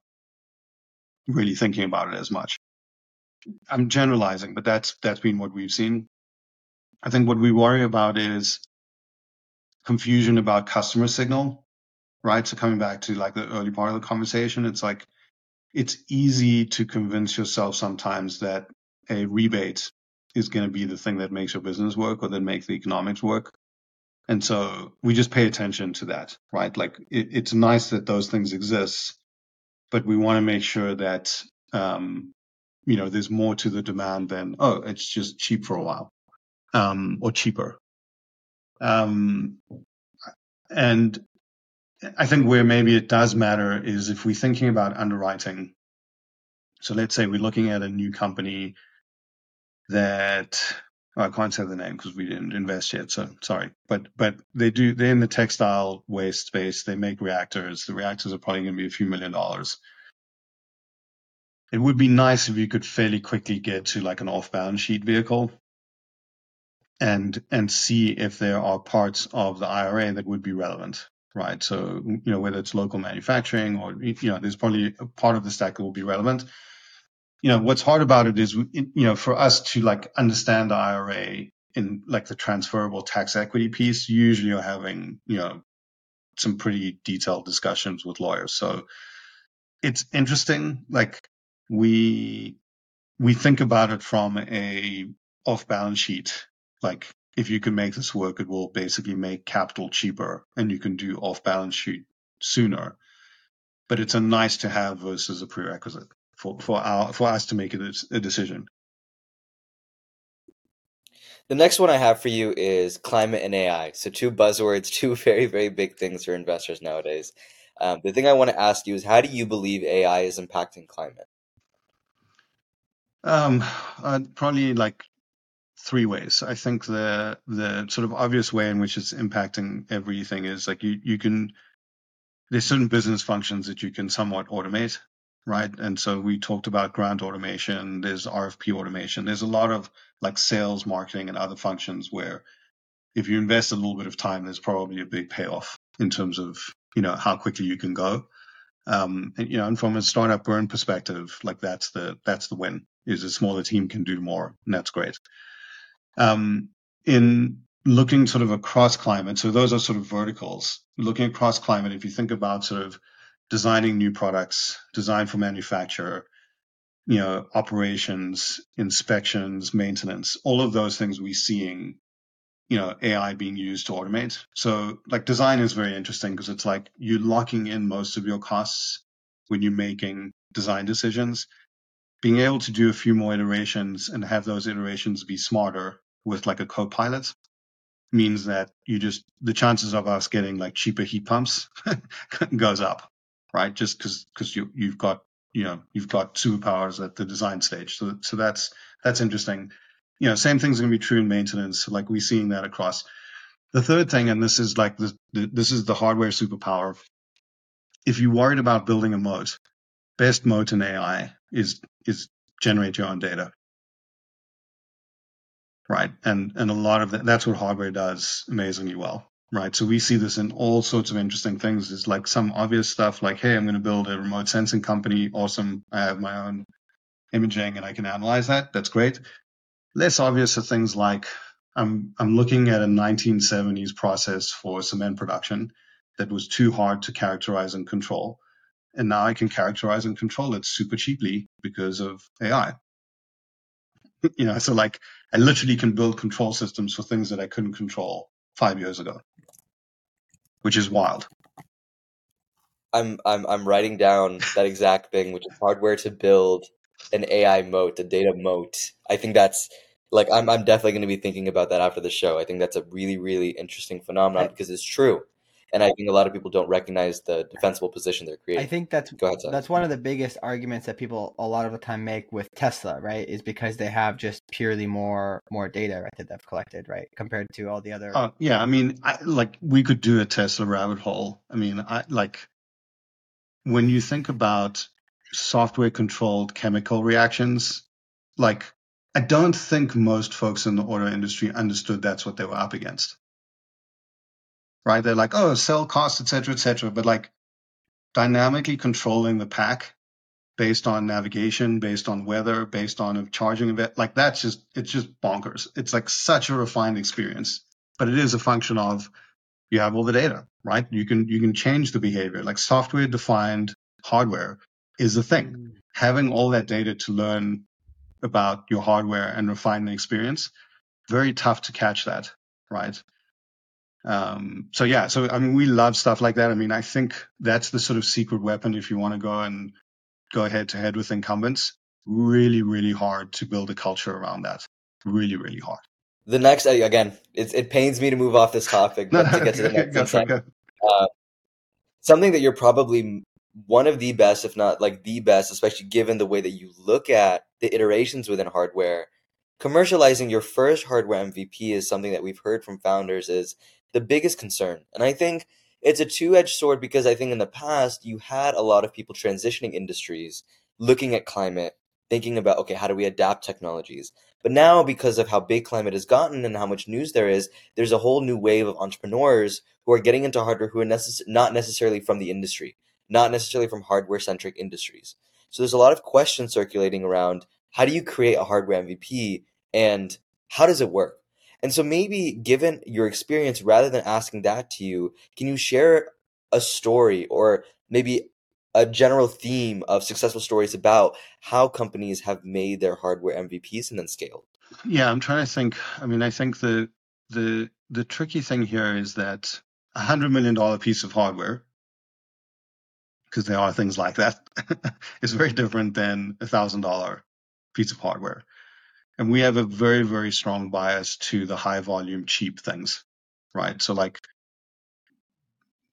really thinking about it as much. I'm generalizing, but that's that's been what we've seen. I think what we worry about is confusion about customer signal right? So coming back to like the early part of the conversation, it's like it's easy to convince yourself sometimes that a rebate is going to be the thing that makes your business work or that makes the economics work. And so we just pay attention to that, right? Like it, it's nice that those things exist, but we want to make sure that, um, you know, there's more to the demand than, oh, it's just cheap for a while, um, or cheaper. Um, and I think where maybe it does matter is if we're thinking about underwriting. So let's say we're looking at a new company that oh, I can't say the name because we didn't invest yet. So sorry, but but they do. They're in the textile waste space. They make reactors. The reactors are probably going to be a few million dollars. It would be nice if you could fairly quickly get to like an off-balance sheet vehicle and and see if there are parts of the IRA that would be relevant right? So, you know, whether it's local manufacturing or, you know, there's probably a part of the stack that will be relevant. You know, what's hard about it is, you know, for us to like understand the IRA in like the transferable tax equity piece, usually you're having, you know, some pretty detailed discussions with lawyers. So it's interesting. Like we, we think about it from a off balance sheet, like if you can make this work, it will basically make capital cheaper and you can do off balance sheet sooner. But it's a nice to have versus a prerequisite for, for our, for us to make a, a decision. The next one I have for you is climate and AI. So two buzzwords, (laughs) two very, very big things for investors nowadays. Um, the thing I want to ask you is how do you believe AI is impacting climate? Um, uh, probably like three ways. I think the the sort of obvious way in which it's impacting everything is like you you can there's certain business functions that you can somewhat automate, right? And so we talked about grant automation, there's RFP automation, there's a lot of like sales, marketing, and other functions where if you invest a little bit of time, there's probably a big payoff in terms of you know how quickly you can go. Um, and, you know, and from a startup burn perspective, like that's the that's the win. Is a smaller team can do more, and that's great. Um, in looking sort of across climate, so those are sort of verticals. Looking across climate, if you think about sort of designing new products, design for manufacture, you know, operations, inspections, maintenance, all of those things we're seeing, you know, AI being used to automate. So like design is very interesting because it's like you're locking in most of your costs when you're making design decisions. Being able to do a few more iterations and have those iterations be smarter with like a co-pilot means that you just the chances of us getting like cheaper heat pumps (laughs) goes up, right? Just because because you you've got you know you've got superpowers at the design stage. So so that's that's interesting. You know, same thing's going to be true in maintenance. Like we're seeing that across. The third thing, and this is like the, the this is the hardware superpower. If you're worried about building a moat, best moat in AI is is generate your own data right? And and a lot of that that's what hardware does amazingly well, right? So we see this in all sorts of interesting things. Is like some obvious stuff like, hey, I'm going to build a remote sensing company. Awesome, I have my own imaging and I can analyze that. That's great. Less obvious are things like I'm I'm looking at a 1970s process for cement production that was too hard to characterize and control. And now I can characterize and control it super cheaply because of AI. (laughs) you know, so like I literally can build control systems for things that I couldn't control five years ago, which is wild. I'm I'm I'm writing down that exact thing, which is hardware to build an AI moat, a data moat. I think that's like I'm I'm definitely going to be thinking about that after the show. I think that's a really really interesting phenomenon because it's true and I think a lot of people don't recognize the defensible position they're creating. I think that's ahead, that's one of the biggest arguments that people a lot of the time make with Tesla, right? Is because they have just purely more more data right, that they've collected, right, compared to all the other. Uh, yeah, I mean, I, like we could do a Tesla rabbit hole. I mean, I like when you think about software controlled chemical reactions, like I don't think most folks in the auto industry understood that's what they were up against right? They're like, oh, cell cost, et cetera, et cetera. But like dynamically controlling the pack based on navigation, based on weather, based on a charging event, like that's just, it's just bonkers. It's like such a refined experience, but it is a function of you have all the data, right? You can, you can change the behavior. Like software defined hardware is the thing. Mm. Having all that data to learn about your hardware and refine the experience, very tough to catch that, right? Um, so yeah, so I mean, we love stuff like that. I mean, I think that's the sort of secret weapon if you want to go and go head to head with incumbents. Really, really hard to build a culture around that. Really, really hard. The next, again, it, it pains me to move off this topic, but to get to the (laughs) next uh, something that you're probably one of the best, if not like the best, especially given the way that you look at the iterations within hardware. Commercializing your first hardware MVP is something that we've heard from founders is the biggest concern. And I think it's a two edged sword because I think in the past you had a lot of people transitioning industries, looking at climate, thinking about, okay, how do we adapt technologies? But now, because of how big climate has gotten and how much news there is, there's a whole new wave of entrepreneurs who are getting into hardware who are necess- not necessarily from the industry, not necessarily from hardware centric industries. So there's a lot of questions circulating around how do you create a hardware MVP and how does it work? And so maybe given your experience, rather than asking that to you, can you share a story or maybe a general theme of successful stories about how companies have made their hardware MVPs and then scaled? Yeah, I'm trying to think. I mean, I think the the the tricky thing here is that a hundred million dollar piece of hardware, because there are things like that, (laughs) is very different than a thousand dollar piece of hardware. And we have a very, very strong bias to the high volume, cheap things, right? So like,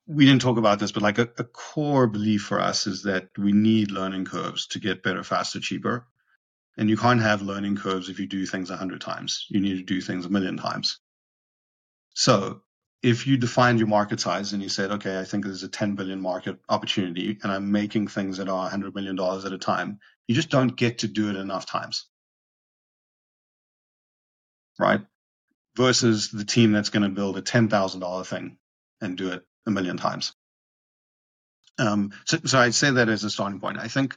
we didn't talk about this, but like a, a core belief for us is that we need learning curves to get better, faster, cheaper. And you can't have learning curves if you do things a hundred times. You need to do things a million times. So if you defined your market size and you said, okay, I think there's a 10 billion market opportunity and I'm making things that are $100 million at a time, you just don't get to do it enough times right? Versus the team that's going to build a $10,000 thing and do it a million times. Um, so, so I'd say that as a starting point. I think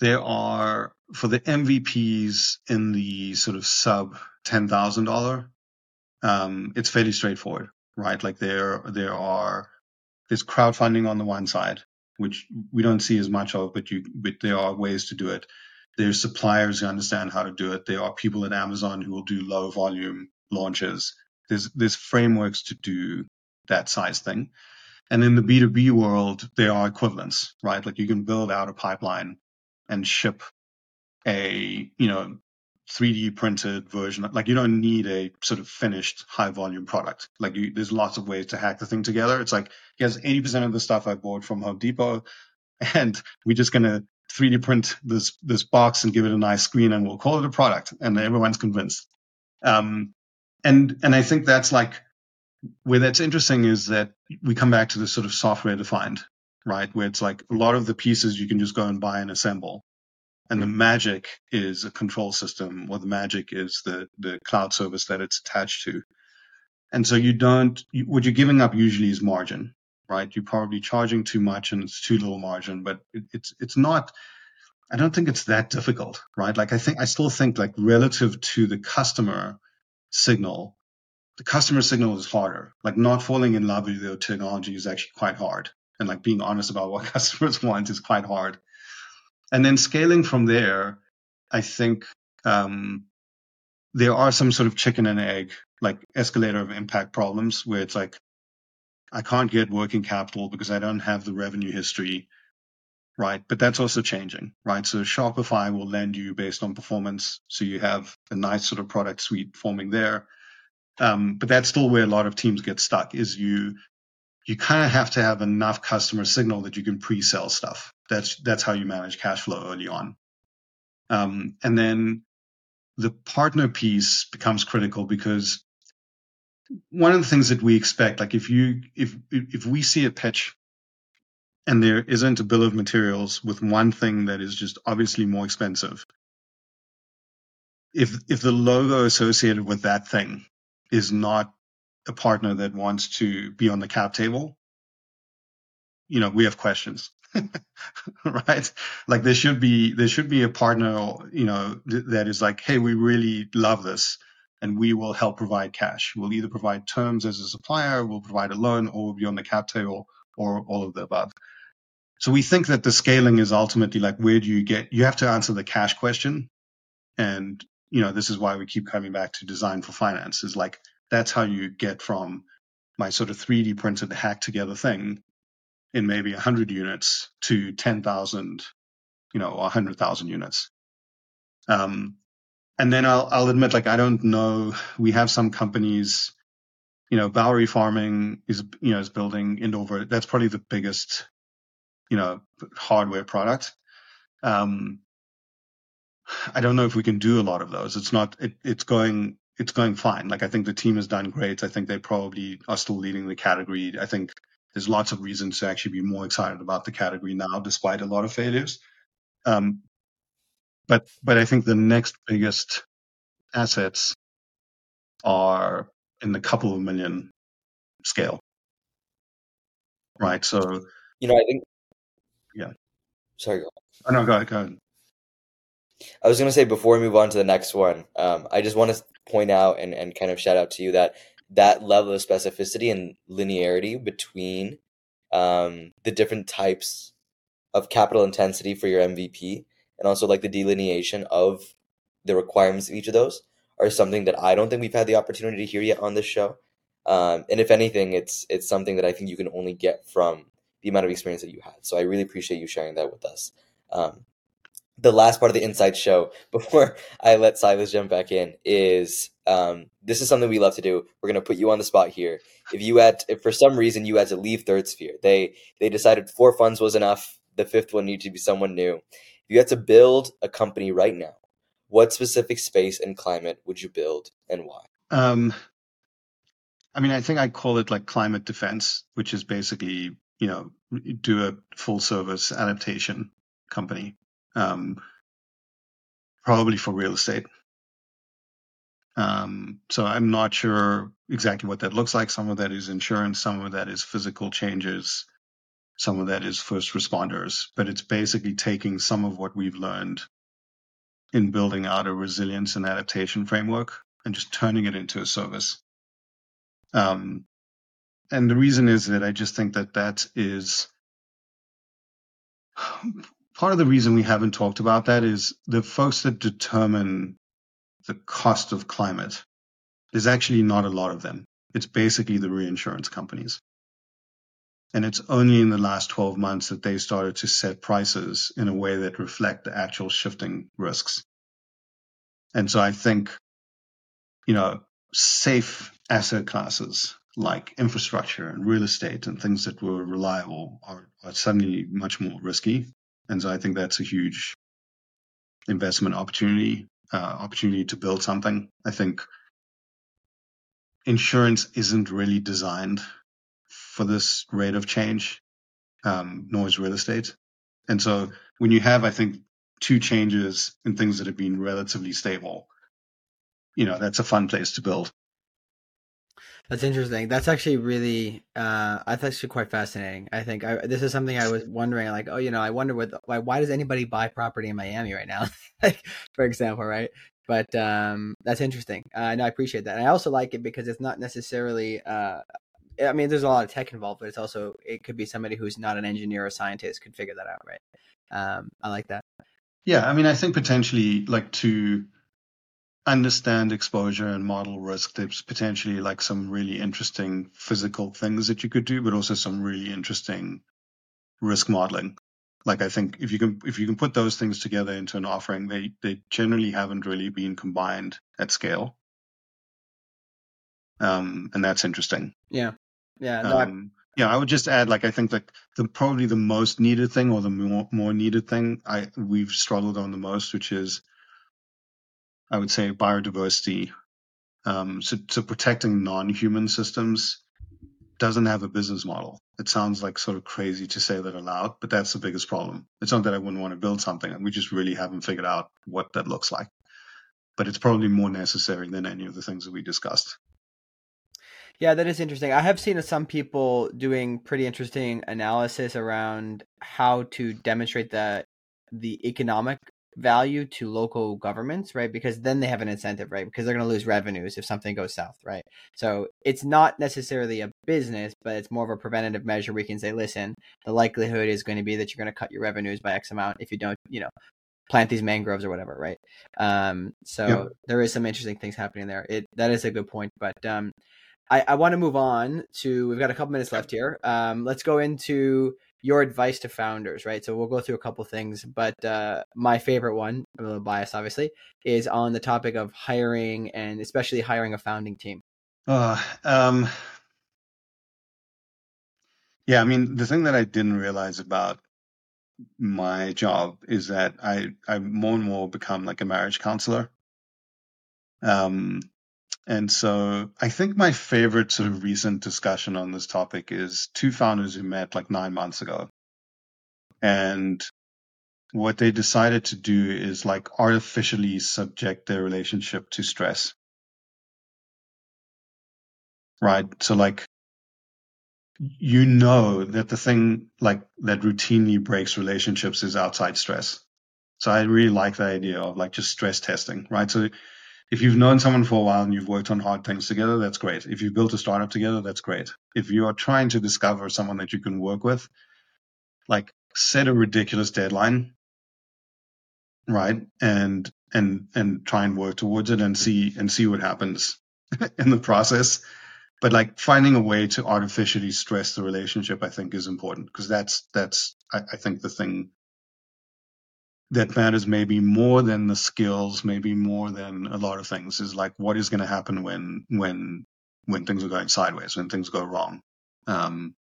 there are, for the MVPs in the sort of sub $10,000, um, it's fairly straightforward, right? Like there, there are, there's crowdfunding on the one side, which we don't see as much of, but you, but there are ways to do it. There's suppliers who understand how to do it. There are people at Amazon who will do low volume launches. There's there's frameworks to do that size thing. And in the B2B world, there are equivalents, right? Like you can build out a pipeline and ship a, you know, 3D printed version. Like you don't need a sort of finished high volume product. Like you, there's lots of ways to hack the thing together. It's like, here's 80% of the stuff I bought from Home Depot (laughs) and we're just going to 3D print this this box and give it a nice screen, and we'll call it a product, and everyone's convinced. Um, and and I think that's like where that's interesting is that we come back to this sort of software defined, right? Where it's like a lot of the pieces you can just go and buy and assemble, and the magic is a control system, or the magic is the the cloud service that it's attached to. And so you don't what you're giving up usually is margin, right? You're probably charging too much and it's too little margin, but it, it's it's not. I don't think it's that difficult, right? Like I think I still think like relative to the customer signal, the customer signal is harder. Like not falling in love with your technology is actually quite hard. And like being honest about what (laughs) customers want is quite hard. And then scaling from there, I think um, there are some sort of chicken and egg, like escalator of impact problems where it's like, I can't get working capital because I don't have the revenue history, right? But that's also changing, right? So Shopify will lend you based on performance. So you have a nice sort of product suite forming there. Um, but that's still where a lot of teams get stuck is you you kind of have to have enough customer signal that you can pre-sell stuff. That's that's how you manage cash flow early on. Um, and then the partner piece becomes critical because one of the things that we expect, like if you if if we see a pitch and there isn't a bill of materials with one thing that is just obviously more expensive, if if the logo associated with that thing is not a partner that wants to be on the cap table, you know, we have questions. (laughs) right? Like there should be there should be a partner, you know, th- that is like, hey, we really love this, and we will help provide cash. We'll either provide terms as a supplier, we'll provide a loan, or we'll be on the cap table, or all of the above. So we think that the scaling is ultimately like, where do you get? You have to answer the cash question, and you know, this is why we keep coming back to design for finance. Is like that's how you get from my sort of 3D printed hack together thing in maybe 100 units to 10,000, you know, 100,000 units. Um, and then I'll, I'll admit, like, I don't know. We have some companies, you know, Bowery Farming is, you know, is building Indover. That's probably the biggest, you know, hardware product. Um, I don't know if we can do a lot of those. It's not, it, it's going, it's going fine. Like, I think the team has done great. I think they probably are still leading the category. I think there's lots of reasons to actually be more excited about the category now, despite a lot of failures. Um, but but I think the next biggest assets are in the couple of million scale, right? So You know, I think. Yeah. Sorry. Oh, no, go ahead, go ahead. I was going to say before we move on to the next one, um, I just want to point out and, and kind of shout out to you that that level of specificity and linearity between um, the different types of capital intensity for your MVP and also like the delineation of the requirements of each of those are something that I don't think we've had the opportunity to hear yet on this show. Um, and if anything, it's it's something that I think you can only get from the amount of experience that you had. So I really appreciate you sharing that with us. Um, the last part of the inside show (laughs) before I let Silas jump back in is um, this is something we love to do. We're gonna put you on the spot here. If you had, if for some reason you had to leave Third Sphere, they they decided four funds was enough. The fifth one needed to be someone new. You had to build a company right now, what specific space and climate would you build and why? Um, I mean, I think I call it like climate defense, which is basically, you know, do a full service adaptation company, um, probably for real estate. Um, so I'm not sure exactly what that looks like. Some of that is insurance, some of that is physical changes, some of that is first responders, but it's basically taking some of what we've learned in building out a resilience and adaptation framework and just turning it into a service. Um, and the reason is that I just think that that is part of the reason we haven't talked about that is the folks that determine the cost of climate. There's actually not a lot of them. It's basically the reinsurance companies. And it's only in the last 12 months that they started to set prices in a way that reflect the actual shifting risks. And so I think, you know, safe asset classes like infrastructure and real estate and things that were reliable are, are suddenly much more risky. And so I think that's a huge investment opportunity, uh, opportunity to build something. I think insurance isn't really designed for this rate of change, um, nor is real estate. And so when you have, I think, two changes in things that have been relatively stable, you know, that's a fun place to build. That's interesting. That's actually really, uh, that's actually quite fascinating. I think I, this is something I was wondering, like, oh, you know, I wonder what, why, why does anybody buy property in Miami right now, (laughs) like, for example, right? But um, that's interesting. Uh, and I appreciate that. And I also like it because it's not necessarily, uh, I mean, there's a lot of tech involved, but it's also, it could be somebody who's not an engineer or scientist could figure that out, right? Um, I like that. Yeah, I mean, I think potentially like to understand exposure and model risk, there's potentially like some really interesting physical things that you could do, but also some really interesting risk modeling. Like I think if you can if you can put those things together into an offering, they they generally haven't really been combined at scale. Um, and that's interesting. Yeah, yeah. No, um, yeah, I would just add, like, I think that the probably the most needed thing or the more, more needed thing I we've struggled on the most, which is, I would say, biodiversity. Um, so, so protecting non-human systems doesn't have a business model. It sounds like sort of crazy to say that aloud, but that's the biggest problem. It's not that I wouldn't want to build something. We just really haven't figured out what that looks like. But it's probably more necessary than any of the things that we discussed. Yeah, that is interesting. I have seen some people doing pretty interesting analysis around how to demonstrate the the economic value to local governments, right? Because then they have an incentive, right? Because they're going to lose revenues if something goes south, right? So it's not necessarily a business, but it's more of a preventative measure. We can say, listen, the likelihood is going to be that you're going to cut your revenues by X amount if you don't, you know, plant these mangroves or whatever, right? Um, so there is some interesting things happening there. It that is a good point, but um, I, I want to move on to we've got a couple minutes left here. Um, let's go into your advice to founders, right? So we'll go through a couple things, but uh, my favorite one, I'm a little biased, obviously, is on the topic of hiring and especially hiring a founding team. Uh, um, yeah, I mean, the thing that I didn't realize about my job is that I I more and more become like a marriage counselor. Um, and so I think my favorite sort of recent discussion on this topic is two founders who met like nine months ago. And what they decided to do is like artificially subject their relationship to stress. Right. So like, you know that the thing like that routinely breaks relationships is outside stress. So I really like the idea of like just stress testing, right? So if you've known someone for a while and you've worked on hard things together, that's great. If you've built a startup together, that's great. If you are trying to discover someone that you can work with, like set a ridiculous deadline, right? And and and try and work towards it and see and see what happens (laughs) in the process. But like finding a way to artificially stress the relationship, I think is important because that's that's I, I think the thing that matters maybe more than the skills, maybe more than a lot of things is like what is going to happen when when when things are going sideways, when things go wrong. Um,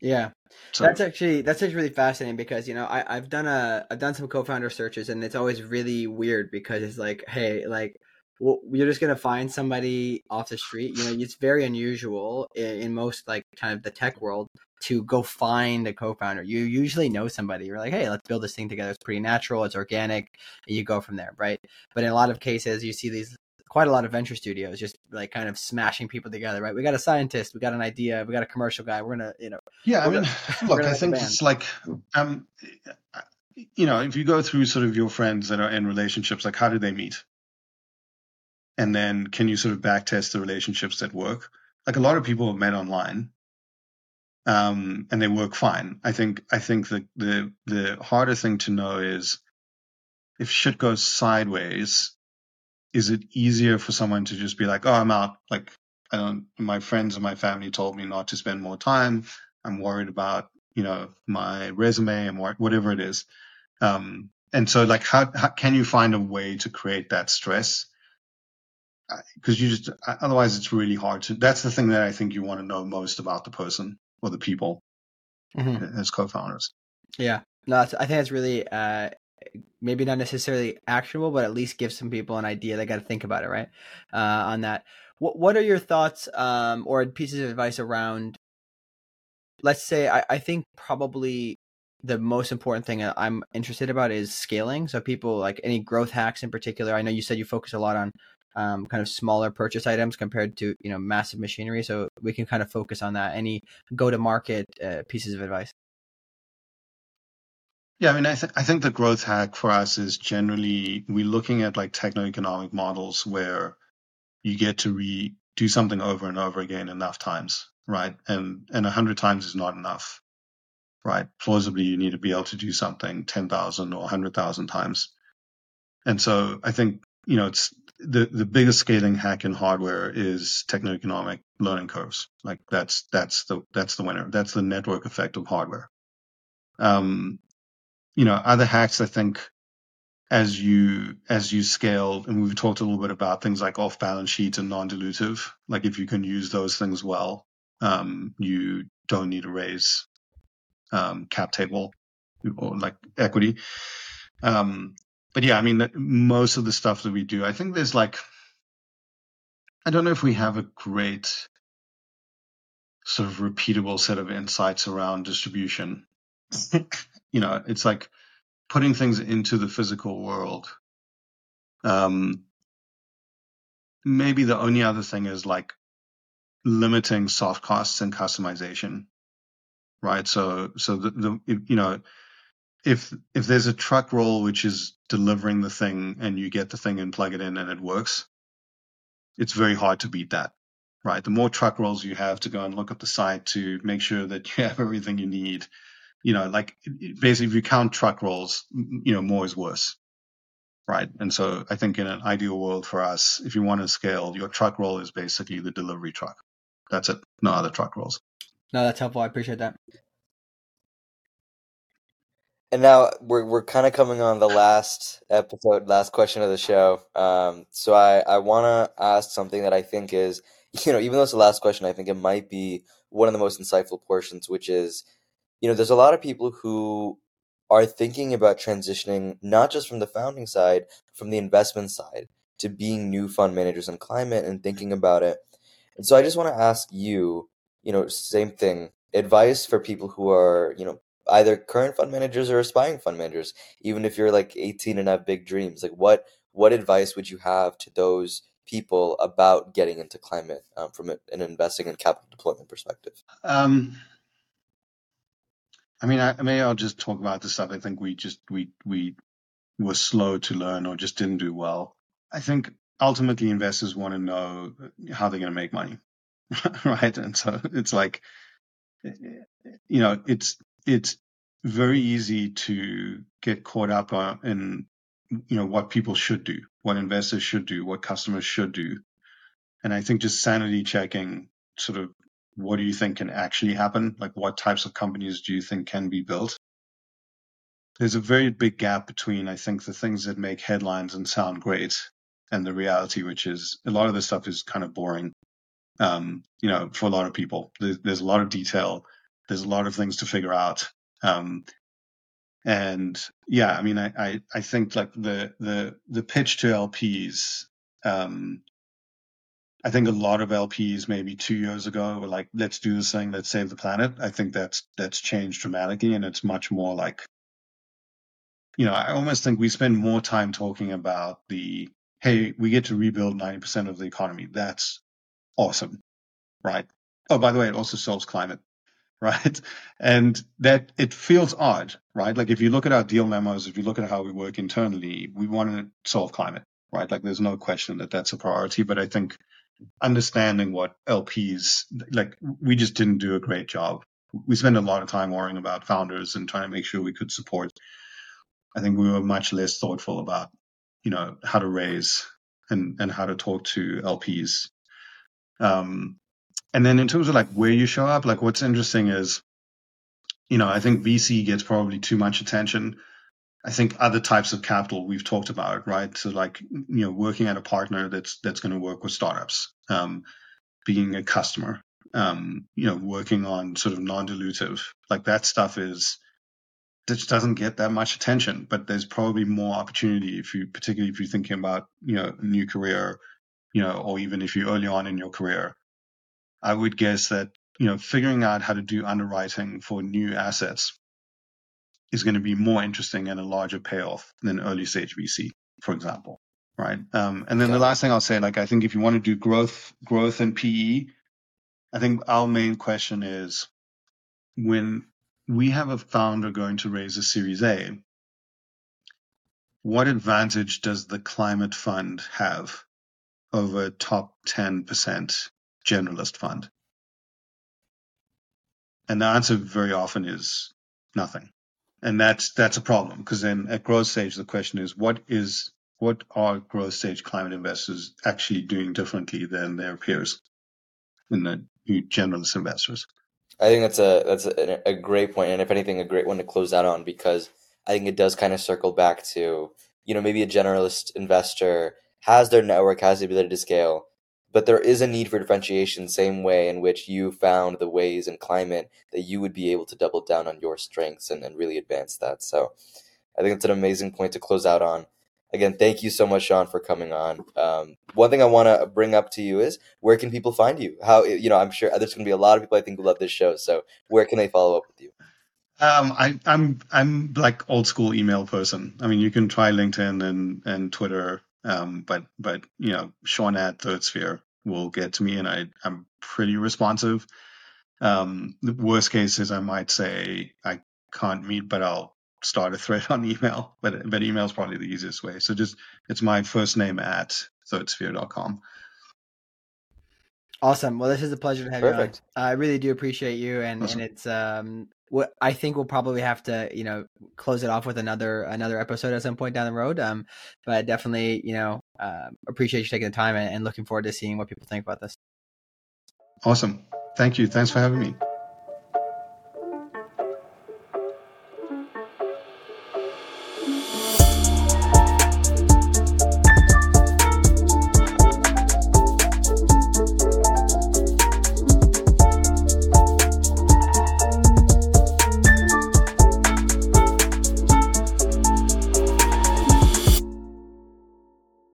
yeah, so. that's actually that's actually really fascinating because you know I I've done a I've done some co-founder searches and it's always really weird because it's like hey like well, you're just gonna find somebody off the street. You know, it's very unusual in, in, most like kind of the tech world to go find a co-founder. You usually know somebody. You're like, hey, let's build this thing together. It's pretty natural. It's organic. And you go from there, right? But in a lot of cases, you see these quite a lot of venture studios just like kind of smashing people together, right? We got a scientist, we got an idea, we got a commercial guy. We're gonna, you know. Yeah, I mean, gonna, (laughs) look, I think it's like, um, you know, if you go through sort of your friends that are in relationships, like how do they meet? And then can you sort of backtest the relationships that work? Like a lot of people have met online um, and they work fine. I think I think the the the harder thing to know is if shit goes sideways, is it easier for someone to just be like, "Oh, I'm out." Like I don't. My friends and my family told me not to spend more time. I'm worried about you know my resume and whatever it is. Um, and so, like, how, how can you find a way to create that stress? Because you just otherwise, it's really hard to. That's the thing that I think you want to know most about the person or the people mm-hmm. as co-founders. Yeah, no, I think that's really uh, maybe not necessarily actionable, but at least give some people an idea. They got to think about it, right? Uh, on that, what what are your thoughts um, or pieces of advice around? Let's say I, I think probably the most important thing I'm interested about is scaling. So people like any growth hacks in particular. I know you said you focus a lot on um, kind of smaller purchase items compared to you know massive machinery. So we can kind of focus on that. Any go to market uh, pieces of advice? Yeah, I mean, I, th- I think the growth hack for us is generally we're looking at like techno-economic models where you get to re do something over and over again enough times, right? And and a hundred times is not enough, right? Plausibly, you need to be able to do something ten thousand or hundred thousand times. And so I think you know it's the the biggest scaling hack in hardware is techno-economic learning curves. Like that's that's the that's the winner. That's the network effect of hardware. Um, you know, other hacks I think as you as you scale, and we've talked a little bit about things like off balance sheet and non-dilutive. Like if you can use those things well, um, you don't need to raise um, cap table or like equity. Um, but yeah, I mean, most of the stuff that we do, I think there's like, I don't know if we have a great sort of repeatable set of insights around distribution. (laughs) you know, it's like putting things into the physical world. Um, maybe the only other thing is like limiting soft costs and customization, right? So, so the, the you know, if if there's a truck roll which is delivering the thing and you get the thing and plug it in and it works, it's very hard to beat that, right? The more truck rolls you have to go and look at the site to make sure that you (laughs) have everything you need, you know, like basically if you count truck rolls, you know, more is worse, right? And so I think in an ideal world for us, if you want to scale, your truck roll is basically the delivery truck. That's it. No other truck rolls. No, that's helpful. I appreciate that. And now we're we're kind of coming on the last episode, last question of the show. Um, so I I want to ask something that I think is, (laughs) you know, even though it's the last question, I think it might be one of the most insightful portions, which is you know, there's a lot of people who are thinking about transitioning not just from the founding side, from the investment side to being new fund managers in climate and thinking about it. And so I just want to ask you, you know, same thing, advice for people who are, you know, either current fund managers or aspiring fund managers, even if you're like 18 and have big dreams, like what what advice would you have to those people about getting into climate um, from an investing and capital deployment perspective? Um, I mean, I, maybe I'll just talk about the stuff I think we just we we were slow to learn or just didn't do well. I think ultimately investors want to know how they're going to make money, (laughs) right? And so it's like, you know, it's it's very easy to get caught up in you know what people should do, what investors should do, what customers should do, and I think just sanity checking sort of what do you think can actually happen? Like, what types of companies do you think can be built? There's a very big gap between, I think, the things that make headlines and sound great and the reality, which is a lot of this stuff is kind of boring. Um, you know, for a lot of people, there's, there's, a lot of detail. There's a lot of things to figure out. Um, and yeah, I mean, I, I, I, think like the, the, the pitch to LPs, um, I think a lot of LPs maybe two years ago were like, let's do this thing, let's save the planet. I think that's that's changed dramatically and it's much more like you know, I almost think we spend more time talking about the hey, we get to rebuild 90% of the economy. That's awesome. Right? Oh, by the way, it also solves climate. Right. (laughs) And that it feels odd, right? Like if you look at our deal memos, if you look at how we work internally, we want to solve climate, right? Like there's no question that that's a priority. But I think understanding what LPs like we just didn't do a great job. We spent a lot of time worrying about founders and trying to make sure we could support. I think we were much less thoughtful about, you know, how to raise and and how to talk to LPs. Um, and then in terms of like where you show up, like what's interesting is, you know, I think VC gets probably too much attention. I think other types of capital we've talked about, right? So like, you know, working at a partner that's that's going to work with startups, um, being a customer, um, you know, working on sort of non-dilutive, like that stuff is that just doesn't get that much attention. But there's probably more opportunity if you, particularly if you're thinking about, you know, a new career, you know, or even if you're early on in your career. I would guess that you know, figuring out how to do underwriting for new assets is going to be more interesting and a larger payoff than early stage VC, for example. Right. Um, and then the last thing I'll say, like, I think if you want to do growth, growth and PE, I think our main question is when we have a founder going to raise a series A, what advantage does the climate fund have over top 10% generalist fund? And the answer very often is nothing. And that's that's a problem because then at growth stage the question is what is what are growth stage climate investors actually doing differently than their peers in the generalist investors? I think that's a that's a, a great point, and if anything, a great one to close out on because I think it does kind of circle back to you know maybe a generalist investor has their network, has the ability to scale, but there is a need for differentiation, same way in which you found the ways in climate that you would be able to double down on your strengths and, and really advance that. So I think it's an amazing point to close out on. Again, thank you so much, Shaun, for coming on. Um, one thing I want to bring up to you is where can people find you? How you know I'm sure there's going to be a lot of people I think who love this show. So where can they follow up with you? Um, I, I'm I'm like old school email person. I mean, you can try LinkedIn and and Twitter, um, but but you know, Shaun at Third Sphere will get to me, and I I'm pretty responsive. Um, the worst case is I might say I can't meet, but I'll start a thread on email. But but email is probably the easiest way. So just it's my first name at thirdsphere.com. Awesome. Well, this is a pleasure to have Perfect. you on. I really do appreciate you, and, awesome. and it's um what I think we'll probably have to you know close it off with another another episode at some point down the road. Um, but definitely you know uh, appreciate you taking the time and, and looking forward to seeing what people think about this. Awesome. Thank you. Thanks for having me.